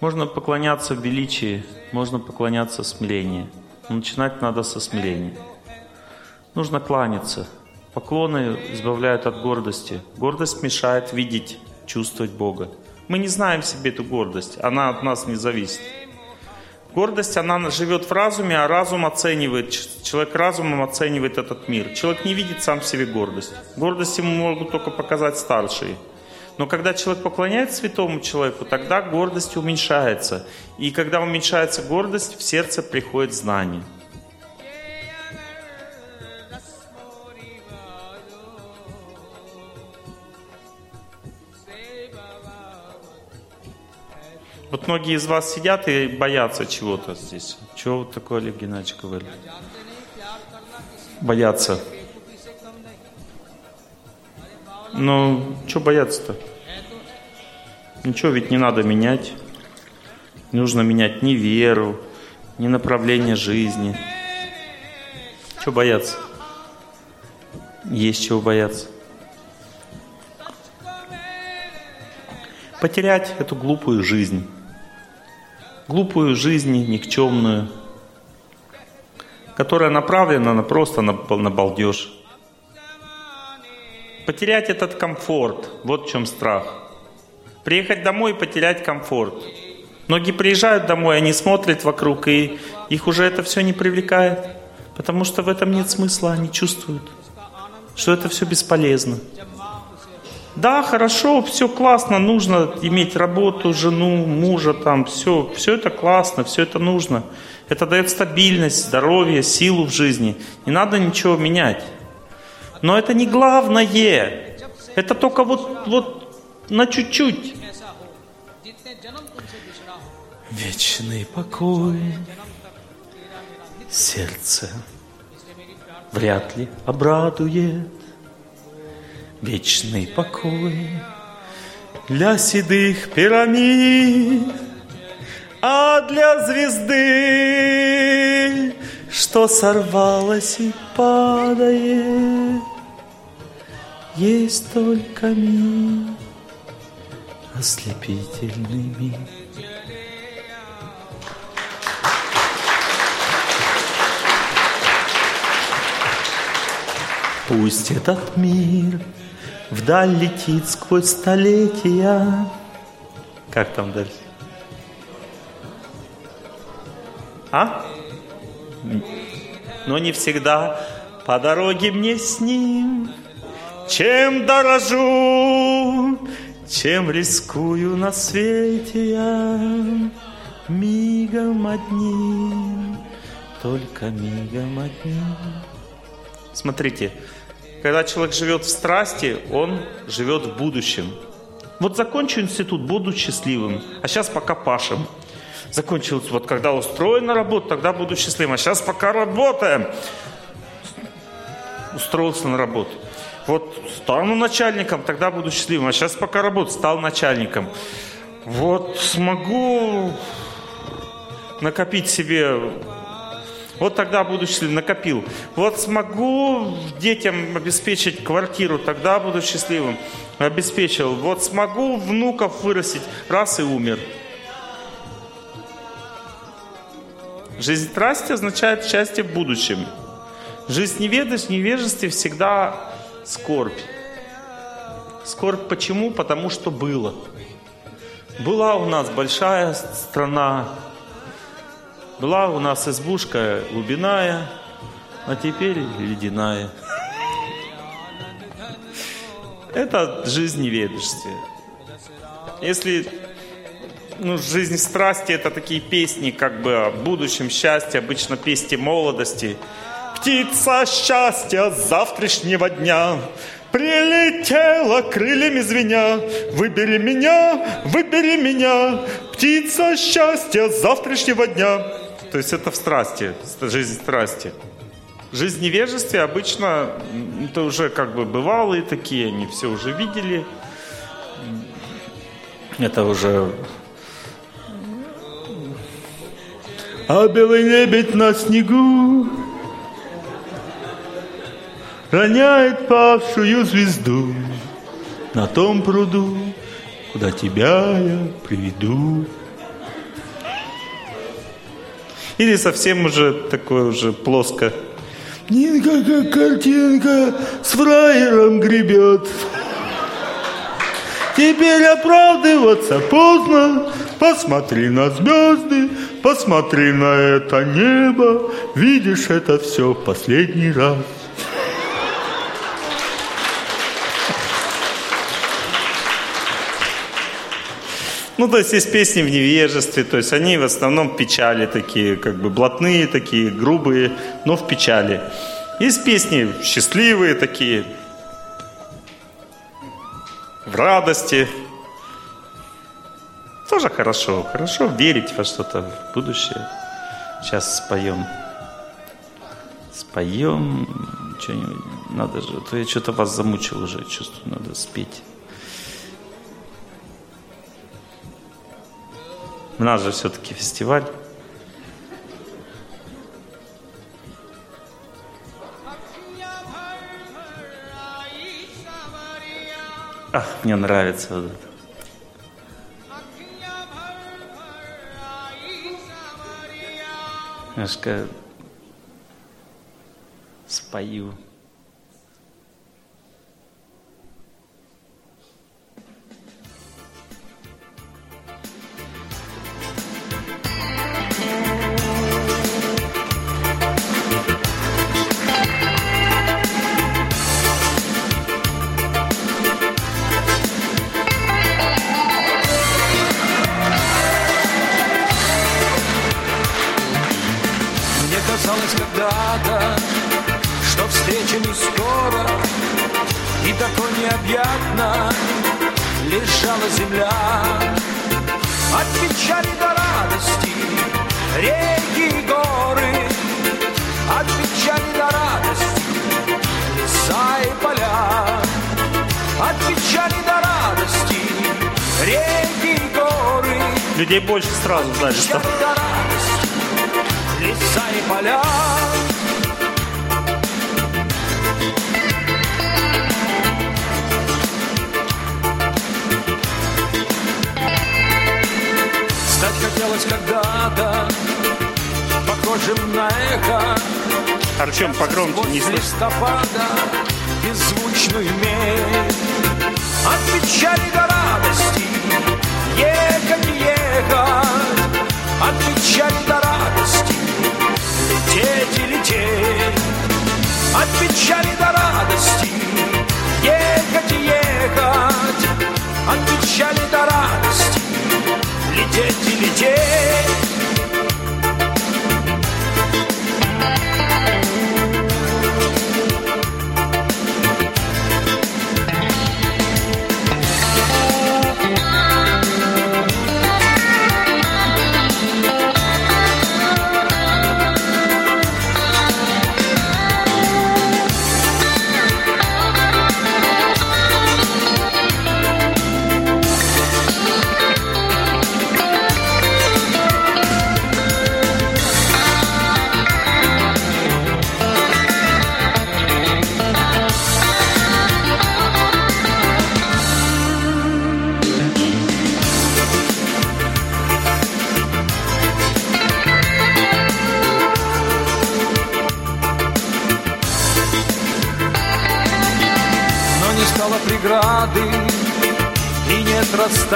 Можно поклоняться величии, можно поклоняться в. Но начинать надо со смирения. Нужно кланяться. Поклоны избавляют от гордости. Гордость мешает видеть, чувствовать Бога. Мы не знаем себе эту гордость, она от нас не зависит. Гордость, она живет в разуме, а разум оценивает, человек разумом оценивает этот мир. Человек не видит сам в себе гордость. Гордость ему могут только показать старшие – но когда человек поклоняется святому человеку, тогда гордость уменьшается. И когда уменьшается гордость, в сердце приходит знание. Вот многие из вас сидят и боятся чего-то здесь. Чего вот такое Олег Геннадьевич говорит? Боятся. Ну, что бояться-то? Ничего ведь не надо менять. Не нужно менять ни веру, ни направление жизни. Чего бояться? Есть чего бояться. Потерять эту глупую жизнь. Глупую жизнь, никчемную, которая направлена на просто на, на балдеж. Потерять этот комфорт. Вот в чем страх. Приехать домой и потерять комфорт. Многие приезжают домой, они смотрят вокруг, и их уже это все не привлекает. Потому что в этом нет смысла, они чувствуют, что это все бесполезно. Да, хорошо, все классно, нужно иметь работу, жену, мужа, там, все, все это классно, все это нужно. Это дает стабильность, здоровье, силу в жизни. Не надо ничего менять. Но это не главное. Это только вот, вот на чуть-чуть. Вечный покой, сердце вряд ли обрадует. Вечный покой для седых пирамид, а для звезды, что сорвалась и падает, есть только миг, ослепительный миг. Пусть этот мир вдаль летит сквозь столетия. Как там дальше? А? Но не всегда по дороге мне с ним. Чем дорожу, чем рискую на свете я. Мигом одним, только мигом одним. Смотрите, когда человек живет в страсти, он живет в будущем. Вот закончу институт, буду счастливым, а сейчас пока пашем. Закончил, вот когда устроен на работу, тогда буду счастливым, а сейчас пока работаем. Устроился на работу. Вот стану начальником, тогда буду счастливым, а сейчас пока работаю, стал начальником. Вот смогу накопить себе вот тогда буду счастлив, накопил. Вот смогу детям обеспечить квартиру, тогда буду счастливым. Обеспечил. Вот смогу внуков вырастить, раз и умер. Жизнь страсти означает счастье в будущем. Жизнь неведость, невежестве всегда скорбь. Скорбь почему? Потому что было. Была у нас большая страна, была у нас избушка глубиная, а теперь ледяная. Это жизнь неведышстве. Если ну, жизнь страсти это такие песни, как бы о будущем счастье, обычно песни молодости. Птица счастья завтрашнего дня Прилетела крыльями звеня, выбери меня, выбери меня, птица счастья завтрашнего дня. То есть это в страсти, жизнь страсти. Жизнь невежестве обычно, это уже как бы бывалые такие, они все уже видели. Это уже... А белый лебедь на снегу роняет павшую звезду на том пруду, куда тебя я приведу. Или совсем уже такое уже плоско. Нинка, как картинка, с фраером гребет. Теперь оправдываться поздно. Посмотри на звезды, посмотри на это небо. Видишь это все в последний раз. Ну, то есть есть песни в невежестве, то есть они в основном печали такие, как бы блатные такие, грубые, но в печали. Есть песни счастливые такие, в радости. Тоже хорошо, хорошо верить во что-то в будущее. Сейчас споем. Споем что-нибудь. Надо же, то я что-то вас замучил уже, чувствую, надо спеть. У нас же все-таки фестиваль. Ах, мне нравится вот это. Немножко спою. поклялись когда-то, что встреча не скоро и тако необъятно лежала земля. От печали до радости реки и горы, от печали до радости леса и поля, от печали до радости реки и горы. Людей больше сразу, значит, стало поля. Стать хотелось когда-то похожим на эхо Артем, погромче, не слышно. листопада беззвучную медь От печали до радости ехать ехать От печали до радости лететь От печали до радости ехать и ехать. От печали до радости лететь и лететь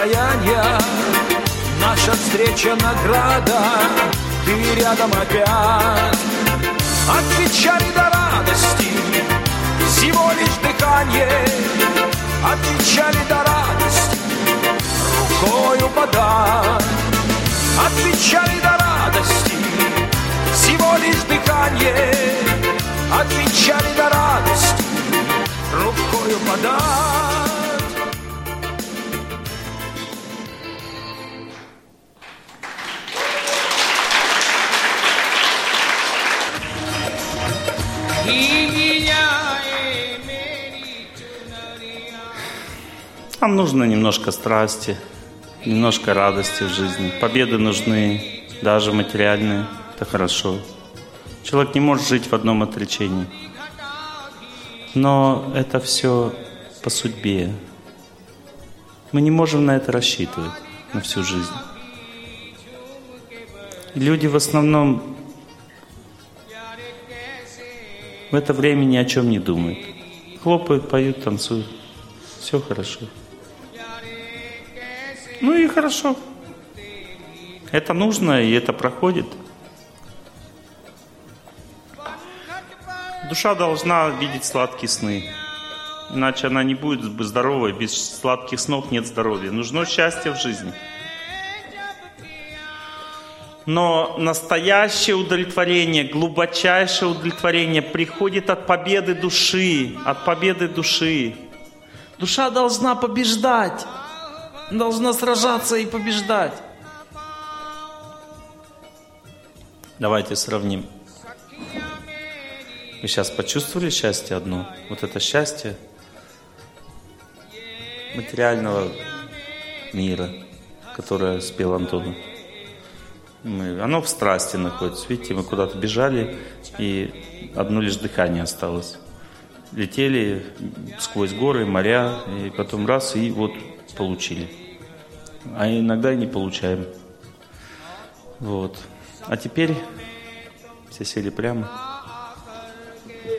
расстояния. Наша встреча награда, ты рядом опять. От печали до радости всего лишь дыхание. От печали до радости рукою подать. От печали до радости всего лишь дыхание. От печали до радости рукою подать. Нам нужно немножко страсти, немножко радости в жизни. Победы нужны, даже материальные. Это хорошо. Человек не может жить в одном отречении. Но это все по судьбе. Мы не можем на это рассчитывать на всю жизнь. Люди в основном в это время ни о чем не думают. Хлопают, поют, танцуют. Все хорошо. Ну и хорошо. Это нужно, и это проходит. Душа должна видеть сладкие сны. Иначе она не будет здоровой. Без сладких снов нет здоровья. Нужно счастье в жизни. Но настоящее удовлетворение, глубочайшее удовлетворение приходит от победы души, от победы души. Душа должна побеждать, должна сражаться и побеждать. Давайте сравним. Вы сейчас почувствовали счастье одно? Вот это счастье материального мира, которое спел Антон. Мы, оно в страсти находится. Видите, мы куда-то бежали, и одно лишь дыхание осталось. Летели сквозь горы, моря, и потом раз, и вот получили. А иногда и не получаем. Вот. А теперь все сели прямо.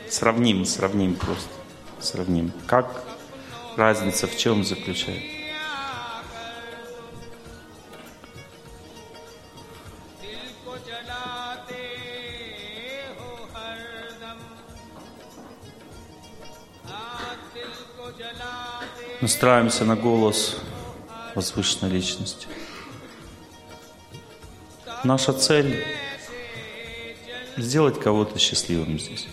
Сравним, сравним просто. Сравним. Как разница в чем заключается? Настраиваемся на голос возвышенной личности. Наша цель – сделать кого-то счастливым здесь.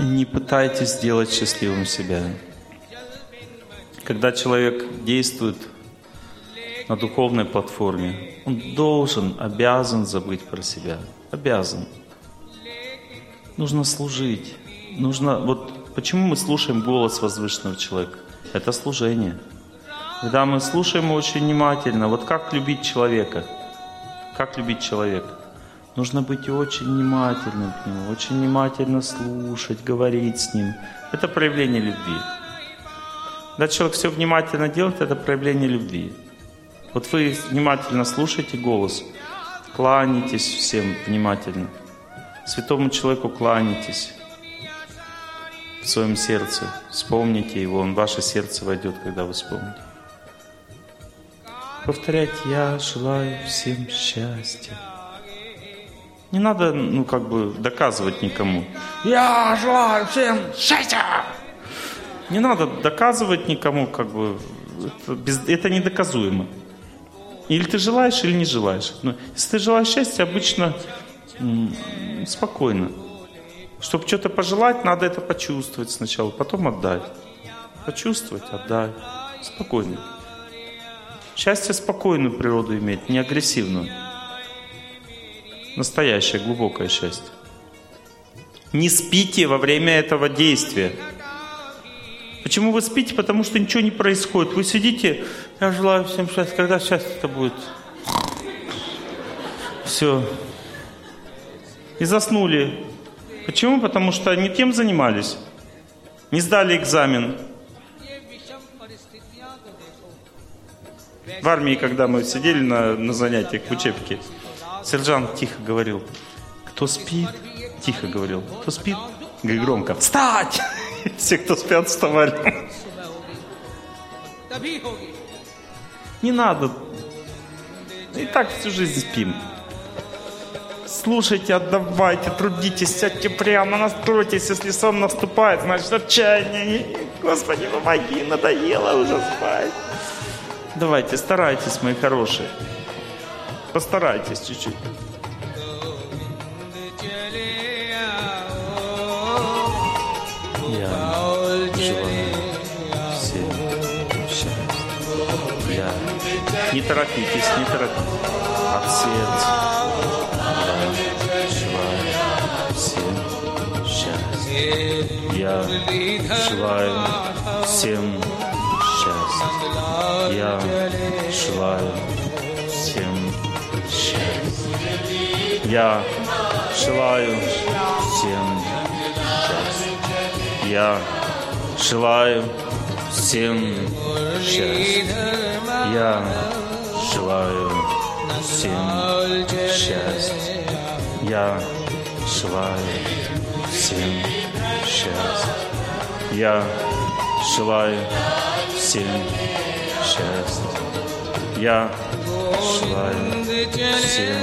Не пытайтесь сделать счастливым себя. Когда человек действует на духовной платформе, он должен, обязан забыть про себя. Обязан. Нужно служить. Нужно, вот почему мы слушаем голос возвышенного человека? Это служение. Когда мы слушаем его очень внимательно, вот как любить человека? Как любить человека? Нужно быть очень внимательным к нему, очень внимательно слушать, говорить с ним. Это проявление любви. Когда человек все внимательно делает, это проявление любви. Вот вы внимательно слушаете голос, кланяйтесь всем внимательно. Святому человеку кланяйтесь в своем сердце. Вспомните его, он в ваше сердце войдет, когда вы вспомните. Повторять «Я желаю всем счастья». Не надо, ну, как бы, доказывать никому. Я желаю всем счастья! Не надо доказывать никому, как бы, это, без, это недоказуемо. Или ты желаешь, или не желаешь. Но если ты желаешь счастья, обычно спокойно. Чтобы что-то пожелать, надо это почувствовать сначала, потом отдать. Почувствовать, отдать. Спокойно. Счастье спокойную природу имеет, не агрессивную. Настоящее, глубокое счастье. Не спите во время этого действия. Почему вы спите? Потому что ничего не происходит. Вы сидите, я желаю всем счастья. Когда счастье-то будет? Все. И заснули. Почему? Потому что не тем занимались, не сдали экзамен. В армии, когда мы сидели на, на занятиях в учебке, сержант тихо говорил, кто спит, тихо говорил, кто спит, громко, встать! Все, кто спят, вставали. Не надо. И так всю жизнь спим. Слушайте, отдавайте, трудитесь, сядьте прямо, настройтесь, если сон наступает, значит отчаяние. Господи, помоги, надоело уже спать. Давайте, старайтесь, мои хорошие. Постарайтесь чуть-чуть. Не торопитесь, не торопитесь. От сердца. Я желаю всем счастья. Я желаю всем счастья. Я желаю всем счастья. Я желаю всем счастья. Я желаю всем счастья. Я желаю всем счастья. Я желаю всем счастья. Я желаю всем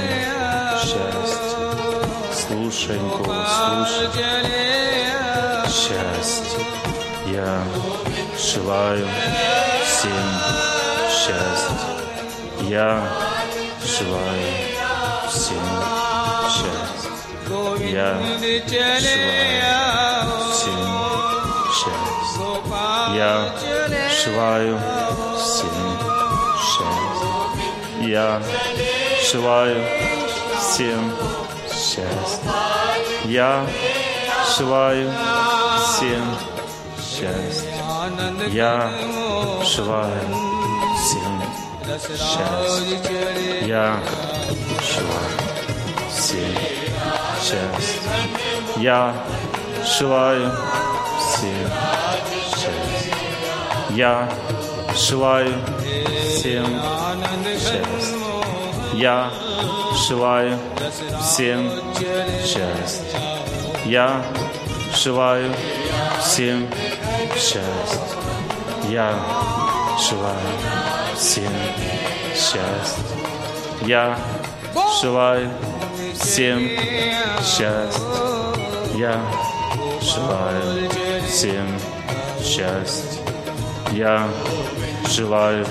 счастья. Слушай голос, слушай счастья. Я желаю всем счастья. Я желаю всем счастья я шиваю всем счастье. Я шиваю всем счастье. Я шиваю всем счастье. Я шиваю всем счастье. Я шиваю всем счастье. Я шиваю всем счастья. Я желаю всем счастья. Я желаю всем счастья. Я желаю всем счастья. Я желаю всем счастья. Я желаю всем счастья. Я желаю всем счастья. Я желаю всем счастья. Я желаю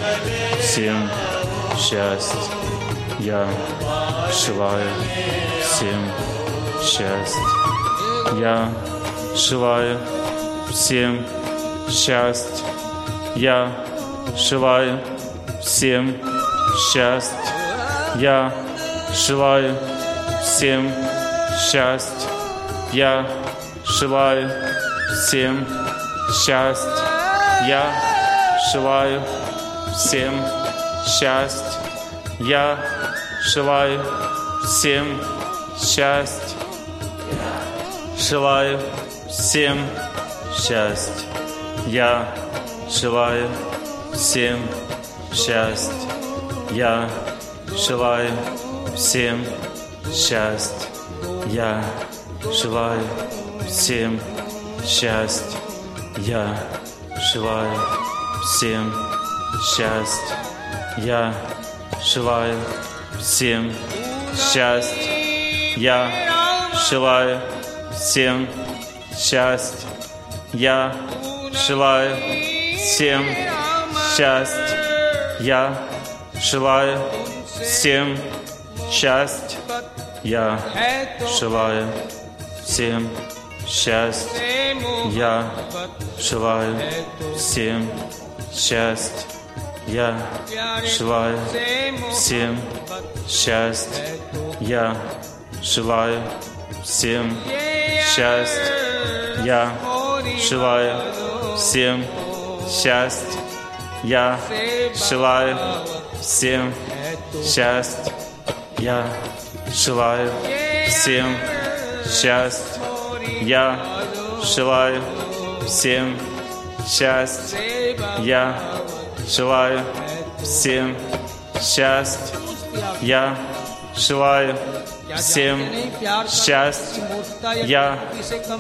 всем счастья. Я желаю всем счастья. Я желаю всем счастья. Я желаю всем счастья. Я желаю всем счастья. Я желаю всем счастья. Я желаю всем счастья. Я желаю всем счастья. Желаю всем счастья. Я желаю всем счастья. Я желаю всем счастья. Я желаю всем счастья. Я желаю всем счастья. Я желаю всем счастья. Я желаю всем счастья. Я желаю всем счастья. Я желаю всем счастья. Я желаю всем счастья. Я желаю всем счастья. Я желаю всем счастья. Я желаю всем счастья. Я желаю всем счастья. Я желаю всем счастья. Я желаю всем счастья. Я желаю всем счастья. Я желаю всем счастья. Я желаю всем счастья. Я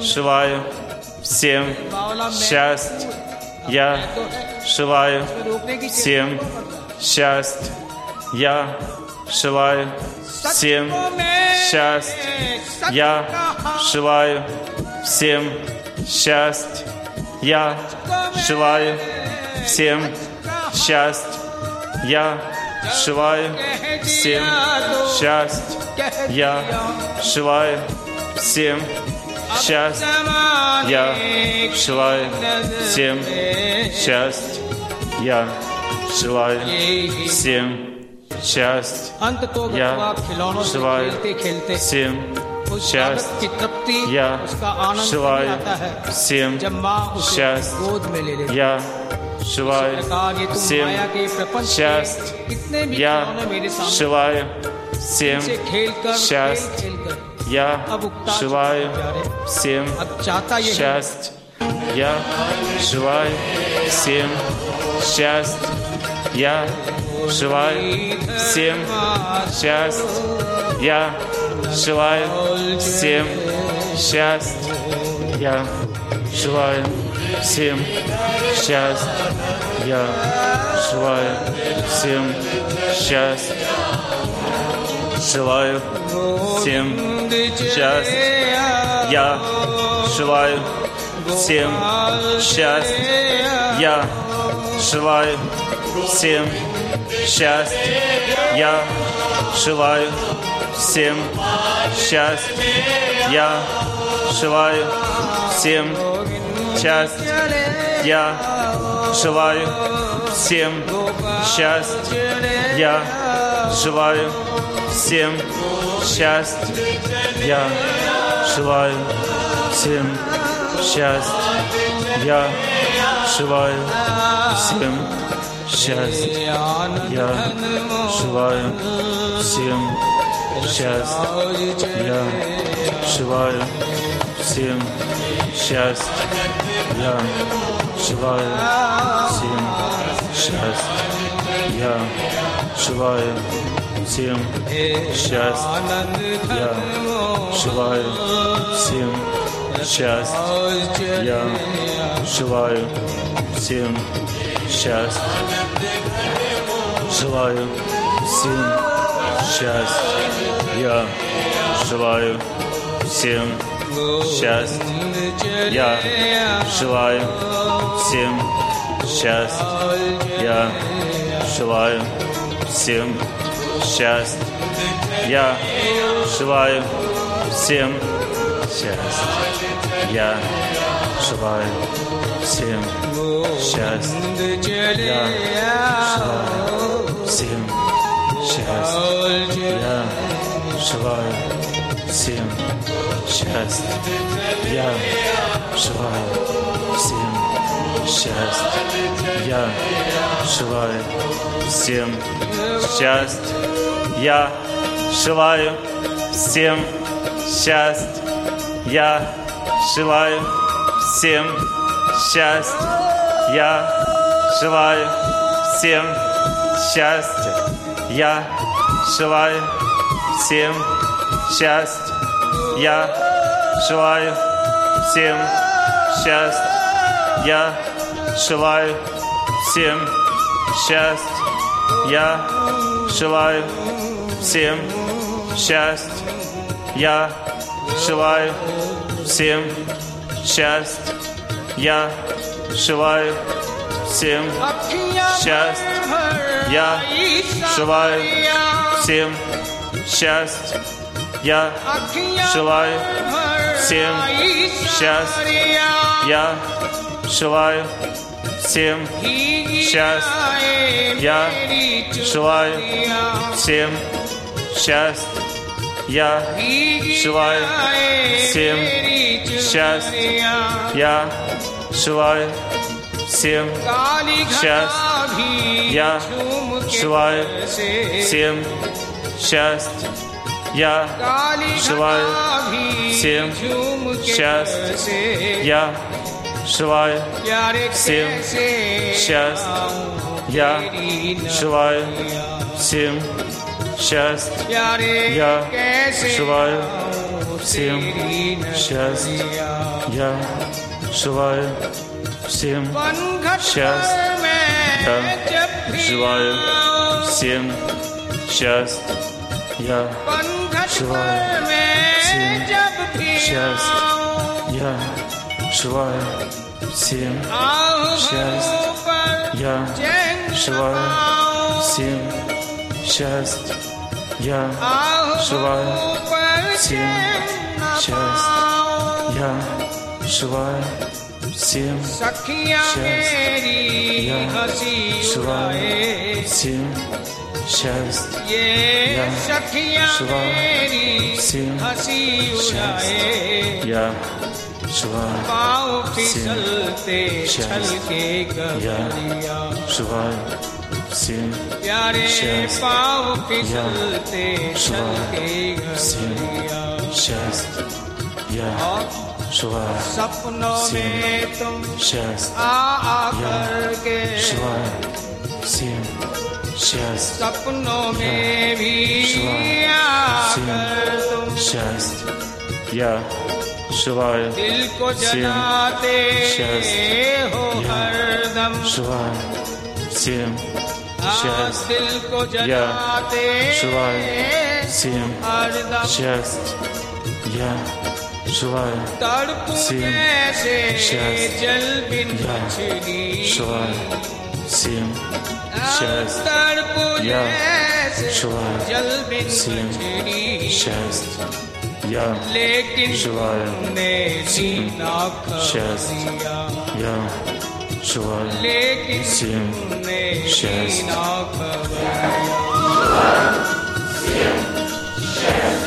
желаю всем счастья. Я желаю всем счастья. Я желаю всем счастья. Я желаю всем счастья. Я желаю всем счастья. Я желаю всем счастья. Я желаю всем счастья. Я желаю всем счастья. Я желаю всем счастья счасть, Я желаю всем счастье. Я желаю всем счастье. Я желаю всем счастье. Я желаю всем счастье. Я желаю всем счастье. Я желаю всем счастье. Я желаю всем счастья. Я желаю всем счастья. Я желаю всем счастья. Я желаю всем счастья. Желаю всем счастья. Я желаю всем счастья. Я желаю всем счастья. Я желаю всем счастья. Я желаю всем счастья. Я желаю всем счастья. Я желаю всем счастья. Я желаю всем счастья. Я желаю всем счастья. Я желаю всем счастья. Я желаю всем счастья. Я желаю всем счастья. Я желаю всем счастья. Я желаю всем счастья. Я желаю всем счастья. Желаю всем счастья. Я желаю всем счастья. Я желаю всем счастья. Я желаю всем счастья. Я желаю всем счастья. Я желаю всем счастья. Я желаю всем счастья. Я желаю всем счастья. Я желаю всем счастья. Я желаю всем счастья. Я желаю всем счастья. Я желаю всем счастья. Я желаю всем счастья. Я желаю всем счастья. Я желаю всем счастья. Я желаю всем счастья. Я желаю всем счастья. Я желаю всем счастья. Я желаю всем счастья. Я желаю всем счастья. Я желаю всем счастья. Я желаю всем счастья. Я желаю всем счастья. Я желаю всем счастья. Я желаю всем счастья. Я желаю всем счастья. Я желаю всем счастья. Я желаю всем счастья. Я желаю всем счастья. Я желаю всем счастья. Я желаю всем счастья. Желаю всем счастья. Я желаю всем счастья. Я желаю всем счастья. Я желаю всем счастья. Я желаю всем счастья. Я शिवाय सेम सखिया मेरी हँसी शिवाय सेम शस्त ये सखिया मेरी हँसी उड़ाए या शिवाय पाओ फिसलते छल के गलिया. शिवाय सेम प्यारे पाँव फिसलते छल के गलिया शस्त या желаю всем счастья. Я желаю всем счастья. Я желаю всем счастья. Я желаю всем счастья. Я желаю всем счастья. Я желаю всем счастья. Я Желаю всем счастья. Я желаю всем счастья. Я желаю всем счастья. Я желаю всем счастья. Я желаю всем счастья. Желаю всем счастья.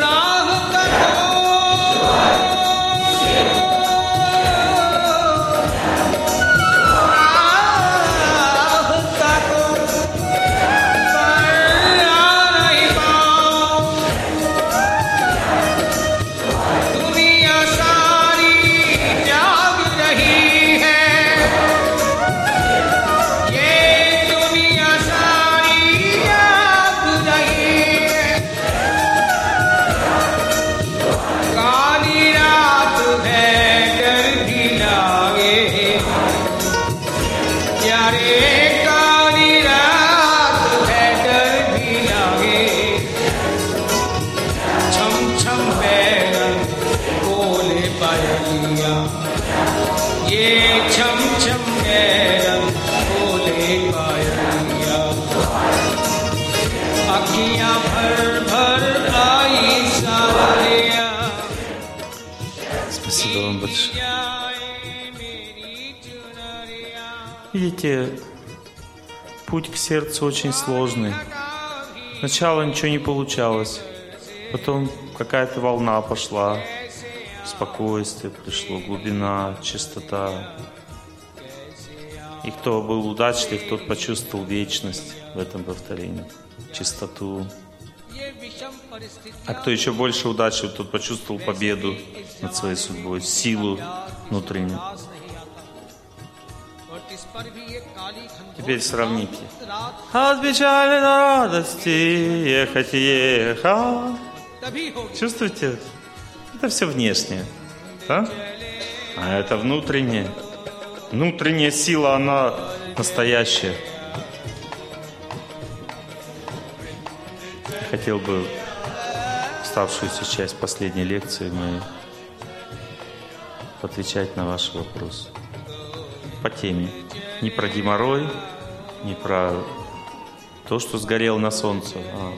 быть. Видите, путь к сердцу очень сложный. Сначала ничего не получалось, потом какая-то волна пошла, спокойствие пришло, глубина, чистота. И кто был удачлив, тот почувствовал вечность в этом повторении, чистоту. А кто еще больше удачлив, тот почувствовал победу над своей судьбой, силу внутреннюю. Теперь сравните. От печали до радости ехать ехать. Чувствуете? Это все внешнее. Да? А это внутреннее. Внутренняя сила, она настоящая. Хотел бы оставшуюся часть последней лекции моей отвечать на ваши вопросы по теме. Не про геморрой, не про то, что сгорел на солнце, а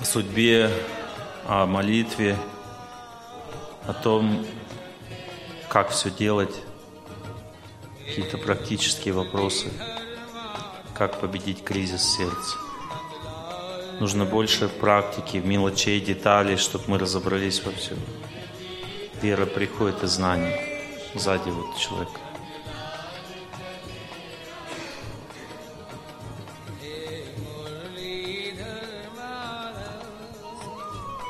о судьбе, о молитве, о том, как все делать, какие-то практические вопросы, как победить кризис сердца. Нужно больше практики, мелочей, деталей, чтобы мы разобрались во всем. Вера приходит из знаний. Сзади вот человек.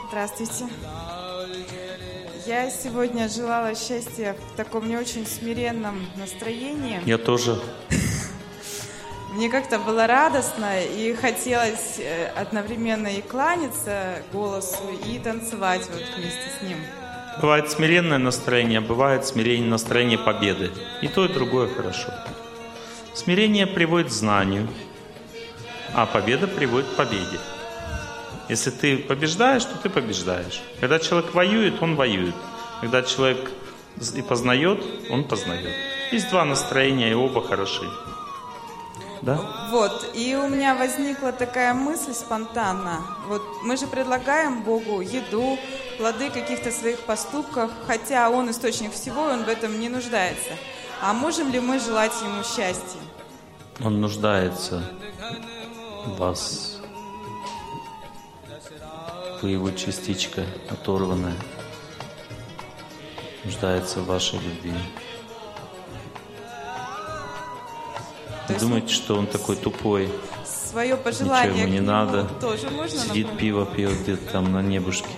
Здравствуйте. Я сегодня желала счастья в таком не очень смиренном настроении. Я тоже. Мне как-то было радостно и хотелось э, одновременно и кланяться голосу, и танцевать вот вместе с ним. Бывает смиренное настроение, бывает смирение настроение победы. И то, и другое хорошо. Смирение приводит к знанию, а победа приводит к победе. Если ты побеждаешь, то ты побеждаешь. Когда человек воюет, он воюет. Когда человек и познает, он познает. Есть два настроения, и оба хороши. Да? Вот, и у меня возникла такая мысль спонтанно. Вот мы же предлагаем Богу еду, плоды каких-то своих поступков, хотя Он источник всего, и Он в этом не нуждается. А можем ли мы желать Ему счастья? Он нуждается в вас. Вы его частичка оторванная. Нуждается в вашей любви. То есть что он такой тупой, Свое пожелание ничего ему не надо. тоже можно сидит, напомнить? пиво пьет где-то там на небушке.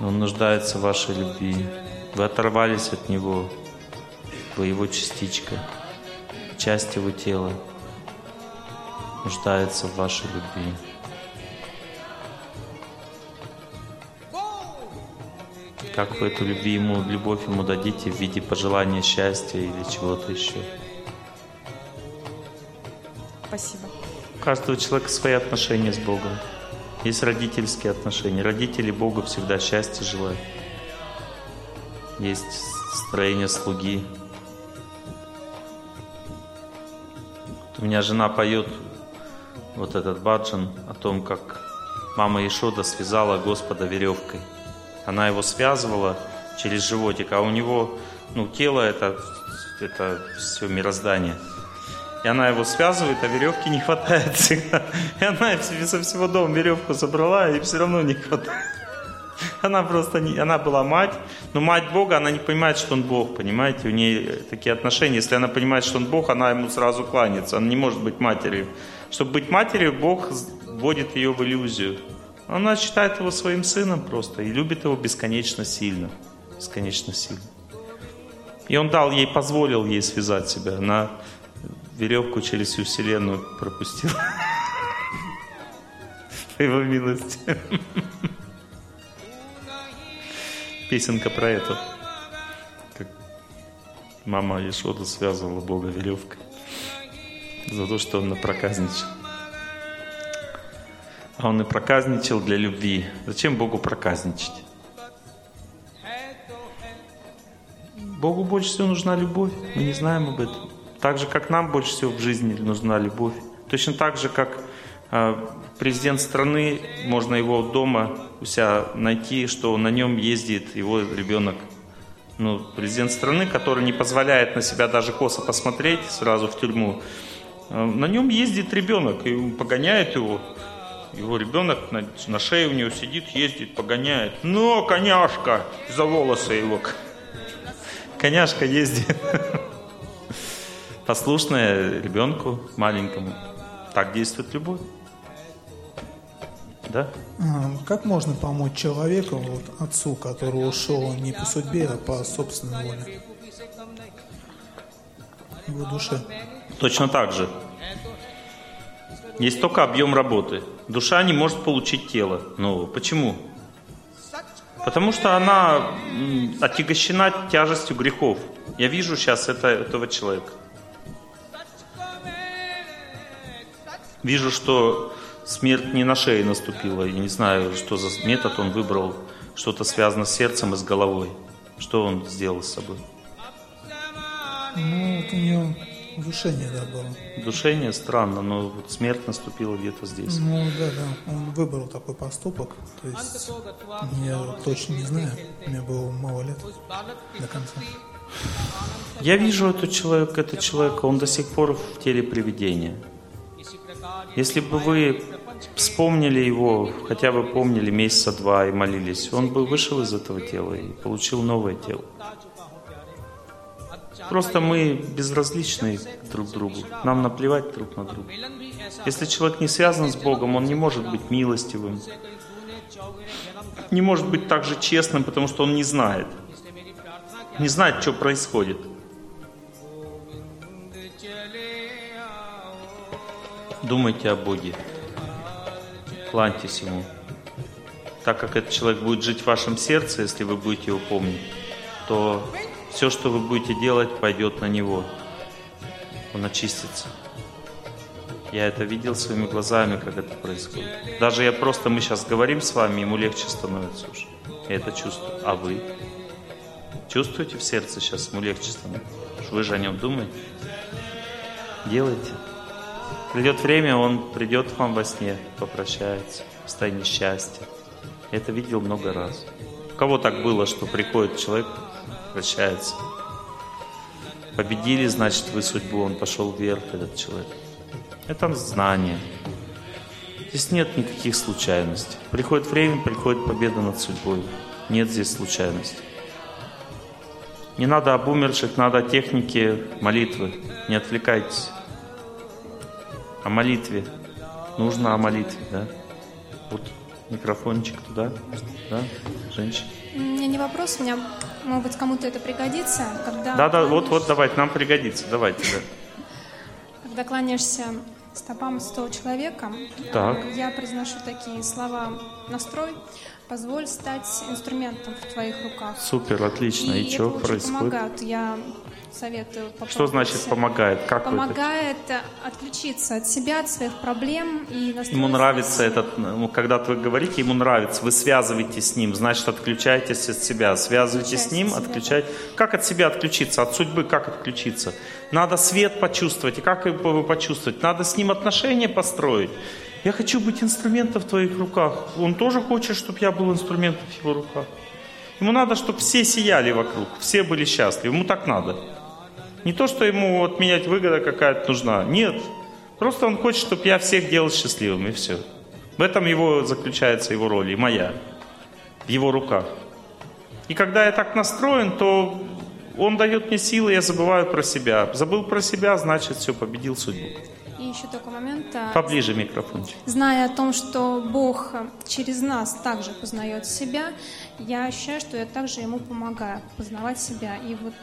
Он нуждается в вашей любви. Вы оторвались от него. Вы его частичка, часть его тела. Нуждается в вашей любви. Как вы эту любви ему, любовь ему дадите в виде пожелания счастья или чего-то еще? Спасибо. У каждого человека свои отношения с Богом. Есть родительские отношения. Родители Богу всегда счастья желают. Есть строение слуги. У меня жена поет вот этот баджан о том, как мама Ишода связала Господа веревкой. Она его связывала через животик, а у него, ну, тело это, это все мироздание. И она его связывает, а веревки не хватает всегда. И она со всего дома веревку забрала, и все равно не хватает. Она просто не, она была мать, но мать Бога, она не понимает, что он Бог, понимаете? У нее такие отношения. Если она понимает, что он Бог, она ему сразу кланяется. Она не может быть матерью. Чтобы быть матерью, Бог вводит ее в иллюзию. Она считает его своим сыном просто и любит его бесконечно сильно. Бесконечно сильно. И он дал ей, позволил ей связать себя. Она веревку через всю вселенную пропустила. По его милости. Песенка про это. Как мама Ешода связывала Бога веревкой. За то, что он напроказничал. А он и проказничал для любви. Зачем Богу проказничать? Богу больше всего нужна любовь. Мы не знаем об этом. Так же, как нам больше всего в жизни нужна любовь. Точно так же, как э, президент страны, можно его дома у себя найти, что на нем ездит его ребенок. Ну, президент страны, который не позволяет на себя даже косо посмотреть сразу в тюрьму, э, на нем ездит ребенок и погоняет его. Его ребенок на, на шее у него сидит, ездит, погоняет. Но, коняшка, за волосы его. Коняшка ездит. Послушная ребенку маленькому. Так действует любовь. Да? А, Как можно помочь человеку, вот, отцу, который ушел не по судьбе, а по собственной воле? Его душе. Точно так же. Есть только объем работы. Душа не может получить тело нового. Почему? Потому что она отягощена тяжестью грехов. Я вижу сейчас это, этого человека. Вижу, что смерть не на шее наступила. Я не знаю, что за метод он выбрал. Что-то связано с сердцем и с головой. Что он сделал с собой? Ну, вот у него удушение, да, было. Душение странно, но вот смерть наступила где-то здесь. Ну, да, да, он выбрал такой поступок. То есть, я точно не знаю, мне было мало лет до конца. Я вижу этот человек, этот человек, он до сих пор в теле привидения. Если бы вы вспомнили его, хотя бы помнили месяца два и молились, он бы вышел из этого тела и получил новое тело. Просто мы безразличны друг другу. Нам наплевать друг на друга. Если человек не связан с Богом, он не может быть милостивым. Не может быть также честным, потому что он не знает. Не знает, что происходит. Думайте о Боге. Кланьтесь Ему. Так как этот человек будет жить в вашем сердце, если вы будете его помнить, то все, что вы будете делать, пойдет на Него. Он очистится. Я это видел своими глазами, как это происходит. Даже я просто, мы сейчас говорим с вами, ему легче становится уже. Я это чувствую. А вы? Чувствуете в сердце сейчас, ему легче становится? Вы же о нем думаете? Делайте. Придет время, он придет к вам во сне, попрощается, в состоянии счастья. Это видел много раз. У кого так было, что приходит человек, прощается. Победили, значит, вы судьбу, он пошел вверх, этот человек. Это знание. Здесь нет никаких случайностей. Приходит время, приходит победа над судьбой. Нет здесь случайностей. Не надо об умерших, надо о технике молитвы. Не отвлекайтесь. О молитве. Нужно о молитве, да? Вот микрофончик туда, да, женщина. У меня не вопрос, у меня, может быть, кому-то это пригодится, когда... Да, да, вот, кланяешься- вот, давайте, нам пригодится, давайте, да. Когда кланяешься стопам святого человека, Так. э, я произношу такие слова «настрой», «позволь стать инструментом в твоих руках». Супер, отлично. И, это что происходит? помогает. Я советую Что попробовать. значит помогает? Как это? Помогает э, отключиться от себя, от своих проблем и Ему нравится этот, ну, когда вы говорите, ему нравится, вы связываетесь с ним, значит, отключаетесь от себя, связываетесь с ним, от себя, отключаете. Как от себя отключиться? От судьбы как отключиться? Надо свет почувствовать. И как его почувствовать? Надо с ним отношения построить. Я хочу быть инструментом в твоих руках. Он тоже хочет, чтобы я был инструментом в его руках. Ему надо, чтобы все сияли вокруг, все были счастливы. Ему так надо. Не то, что ему вот менять выгода какая-то нужна. Нет. Просто он хочет, чтобы я всех делал счастливыми, и все. В этом его заключается его роль, и моя. В его руках. И когда я так настроен, то он дает мне силы, я забываю про себя. Забыл про себя, значит, все, победил судьбу. Еще такой момент. э, Поближе микрофончик. Зная о том, что Бог э, через нас также познает себя, я ощущаю, что я также Ему помогаю познавать себя. И вот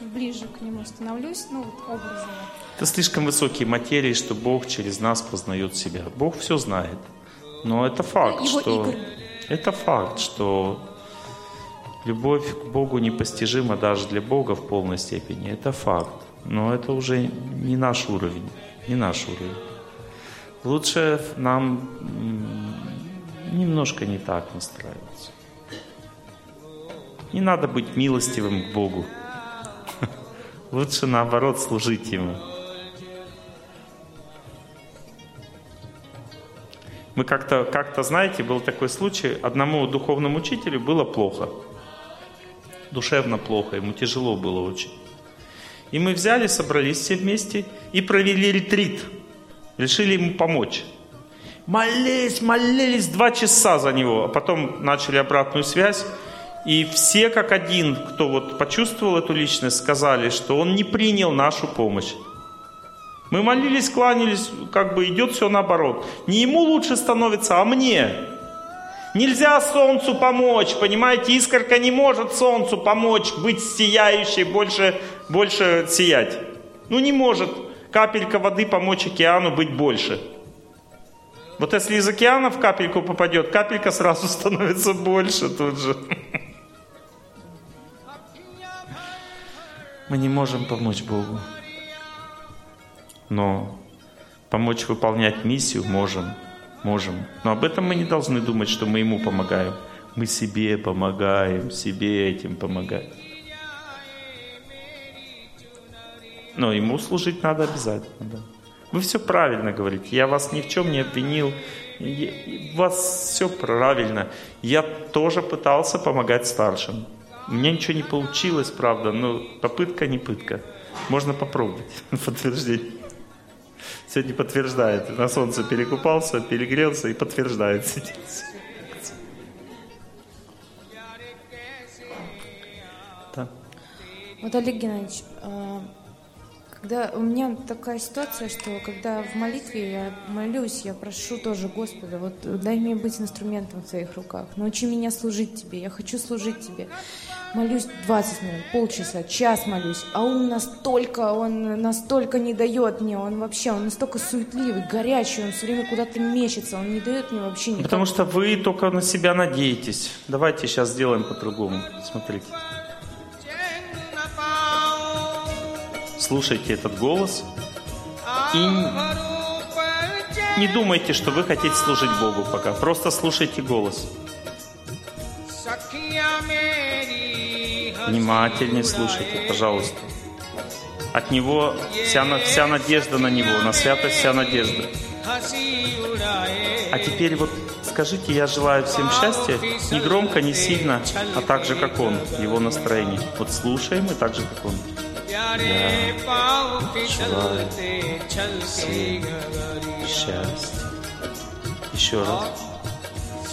ближе к Нему становлюсь, ну вот образно. Это слишком высокие материи, что Бог через нас познает себя. Бог все знает. Но это факт, Его что... игры. Это факт, что любовь к Богу непостижима даже для Бога в полной степени. Это факт. Но это уже не наш уровень. Не наш уровень. Лучше нам немножко не так настраиваться. Не надо быть милостивым к Богу. Лучше наоборот служить Ему. Мы как-то, как-то, знаете, был такой случай, одному духовному учителю было плохо. Душевно плохо, ему тяжело было очень. И мы взяли, собрались все вместе и провели ретрит. Решили ему помочь. Молились, молились два часа за него, а потом начали обратную связь. И все как один, кто вот почувствовал эту личность, сказали, что он не принял нашу помощь. Мы молились, кланялись, как бы идет все наоборот. Не ему лучше становится, а мне. Нельзя солнцу помочь, понимаете, искорка не может солнцу помочь быть сияющей, больше, больше сиять. Ну не может капелька воды помочь океану быть больше. Вот если из океана в капельку попадет, капелька сразу становится больше тут же. Мы не можем помочь Богу. Но помочь выполнять миссию можем. Можем. Но об этом мы не должны думать, что мы Ему помогаем. Мы себе помогаем, себе этим помогаем. Но Ему служить надо обязательно. Да. Вы все правильно говорите. Я вас ни в чем не обвинил. У вас все правильно. Я тоже пытался помогать старшим. У меня ничего не получилось, правда, но попытка не пытка. Можно попробовать подтверждение. Сегодня подтверждает. На солнце перекупался, перегрелся и подтверждает. Да. Вот, Олег Геннадьевич, а, когда у меня такая ситуация, что когда в молитве я молюсь, я прошу тоже Господа, вот дай мне быть инструментом в твоих руках, научи меня служить тебе, я хочу служить тебе. Молюсь 20 минут, полчаса, час молюсь, а он настолько, он настолько не дает мне, он вообще, он настолько суетливый, горячий, он все время куда-то мечется, он не дает мне вообще никак. Потому что вы только на себя надеетесь. Давайте сейчас сделаем по-другому. Смотрите. Слушайте этот голос и не думайте, что вы хотите служить Богу пока. Просто слушайте голос. Внимательнее слушайте, пожалуйста. От Него вся, вся надежда на Него, на святость вся надежда. А теперь вот скажите, я желаю всем счастья, не громко, не сильно, а так же, как Он, Его настроение. Вот слушаем и так же, как Он. प्यारे पाँव फिसलते चलते счастье. Еще раз.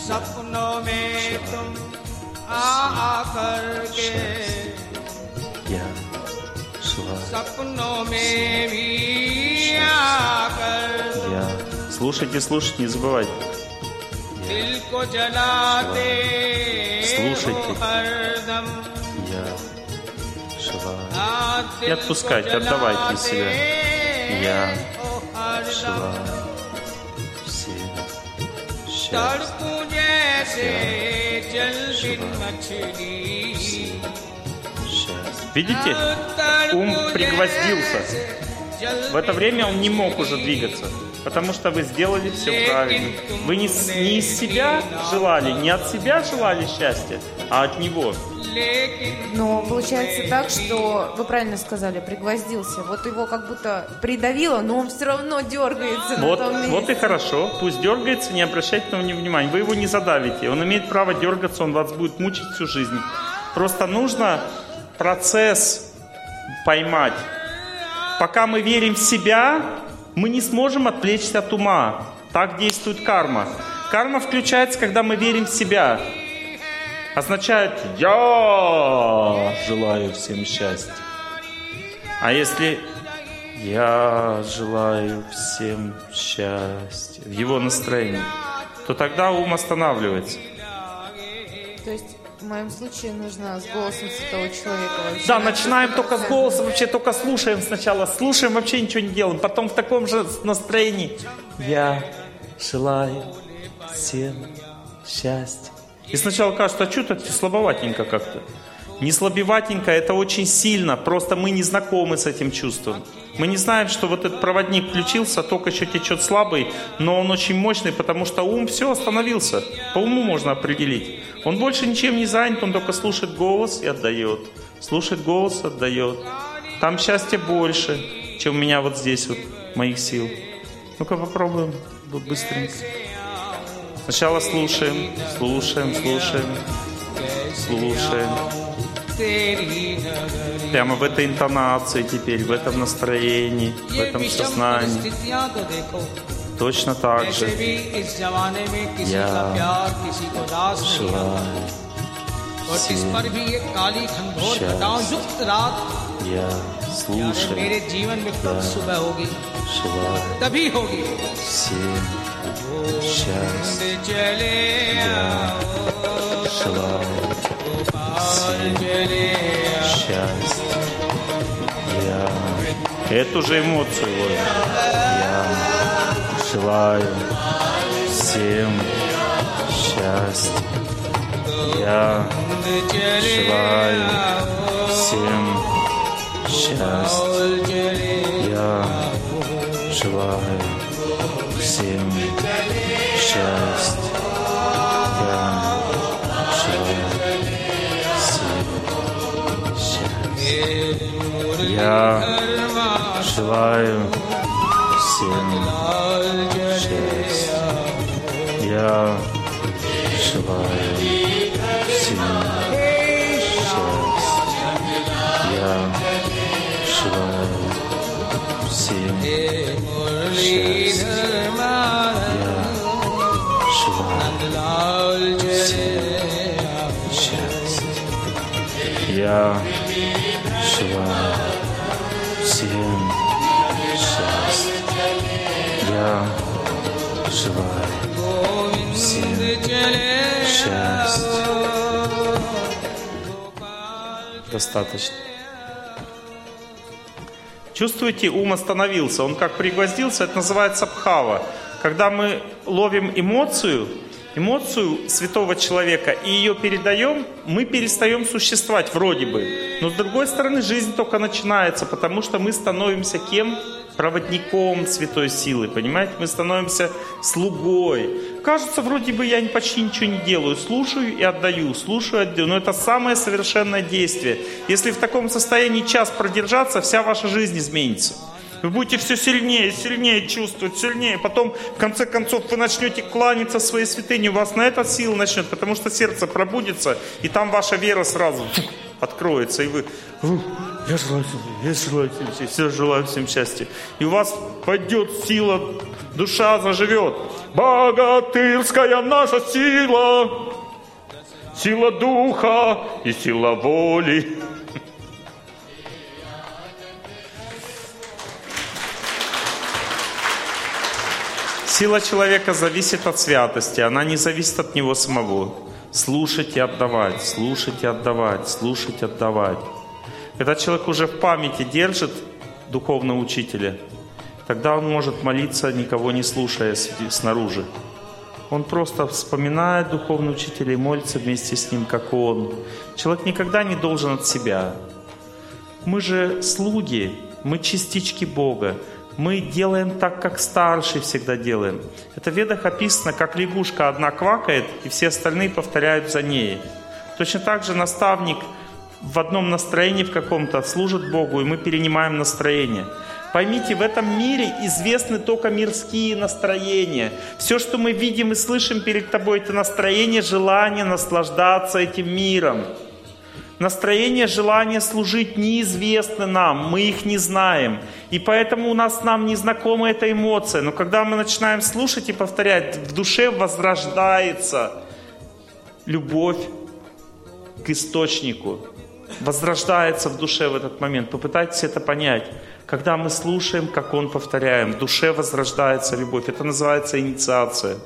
सपनों में तुम आ करके Я шла. सपनों में भी आकर Я. Слушайте, слушайте, не забывайте. दिल को जलाते Слушайте. шива. И отпускать отдавайте себя. Я шива. Все счастье. Видите? Ум пригвоздился. В это время он не мог уже двигаться, потому что вы сделали все правильно. Вы не, не из себя желали, не от себя желали счастья, а от него. Но получается так, что вы правильно сказали, пригвоздился. Вот его как будто придавило, но он все равно дергается Вот, вот и хорошо. Пусть дергается, не обращайте на него внимания. Вы его не задавите. Он имеет право дергаться, он вас будет мучить всю жизнь. Просто нужно процесс поймать. Пока мы верим в себя, мы не сможем отвлечься от ума. Так действует карма. Карма включается, когда мы верим в себя. Означает «Я желаю всем счастья». А если я желаю всем счастья в его настроении, то тогда ум останавливается. То есть в моем случае нужно с голосом святого человека вообще. Да, на начинаем только с 100%. голоса, вообще только слушаем сначала. Слушаем, вообще ничего не делаем. Потом в таком же настроении. Я желаю всем счастья. И сначала кажется, а что-то слабоватенько как-то. Не слабеватенько, это очень сильно. Просто мы не знакомы с этим чувством. Мы не знаем, что вот этот проводник включился, ток еще течет слабый, но он очень мощный, потому что ум все остановился. По уму можно определить. Он больше ничем не занят, он только слушает голос и отдает. Слушает голос, отдает. Там счастья больше, чем у меня вот здесь вот, моих сил. Ну-ка попробуем, вот быстренько. Сначала слушаем, слушаем, слушаем, слушаем. Прямо в этой интонации теперь, в этом настроении, в этом сознании. Точно так же. Я желаю और इस पर भी एक काली घनघोर घटाओं युक्त रात Я слушаю, मेरे जीवन में कब सुबह होगी желаю तभी होगी всем счастья. चले Желаю चले счастья. Я эту же эмоцию ловим. Я желаю всем счастья. Я желаю всем счастья. Я желаю всем счастья. Счастья. Я желаю всем счастья. Я желаю всем счастья. Я желаю всем счастья. Я Желаю всем счастья. Достаточно. Чувствуете, ум остановился, он как пригвоздился, это называется пхава. Когда мы ловим эмоцию, эмоцию святого человека и ее передаем, мы перестаем существовать вроде бы. Но с другой стороны, жизнь только начинается, потому что мы становимся кем? Проводником святой силы, понимаете? Мы становимся слугой. Кажется, вроде бы я почти ничего не делаю. Слушаю и отдаю, слушаю и отдаю. Но это самое совершенное действие. Если в таком состоянии час продержаться, вся ваша жизнь изменится. Вы будете все сильнее, сильнее чувствовать, сильнее. Потом, в конце концов, вы начнете кланяться своей святыне. У вас на это сила начнет, потому что сердце пробудится, и там ваша вера сразу откроется. И вы, «Ух, я желаю всем, я желаю всем счастья, все желаю всем счастья. И у вас пойдет сила, душа заживет. Богатырская наша сила, сила духа и сила воли. Сила человека зависит от святости, она не зависит от него самого. Слушать и отдавать, слушать и отдавать, слушать и отдавать. Когда человек уже в памяти держит духовного учителя, тогда он может молиться, никого не слушая снаружи. Он просто вспоминает духовного учителя и молится вместе с ним, как он. Человек никогда не должен от себя. Мы же слуги, мы частички Бога. Мы делаем так, как старший всегда делаем. Это в ведах описано, как лягушка одна квакает, и все остальные повторяют за ней. Точно так же наставник в одном настроении в каком-то служит Богу, и мы перенимаем настроение. Поймите, в этом мире известны только мирские настроения. Все, что мы видим и слышим перед тобой, это настроение желания наслаждаться этим миром. Настроение, желание служить неизвестны нам, мы их не знаем. И поэтому у нас нам не знакома эта эмоция. Но когда мы начинаем слушать и повторять, в душе возрождается любовь к источнику. Возрождается в душе в этот момент. Попытайтесь это понять. Когда мы слушаем, как он повторяем, в душе возрождается любовь. Это называется инициация.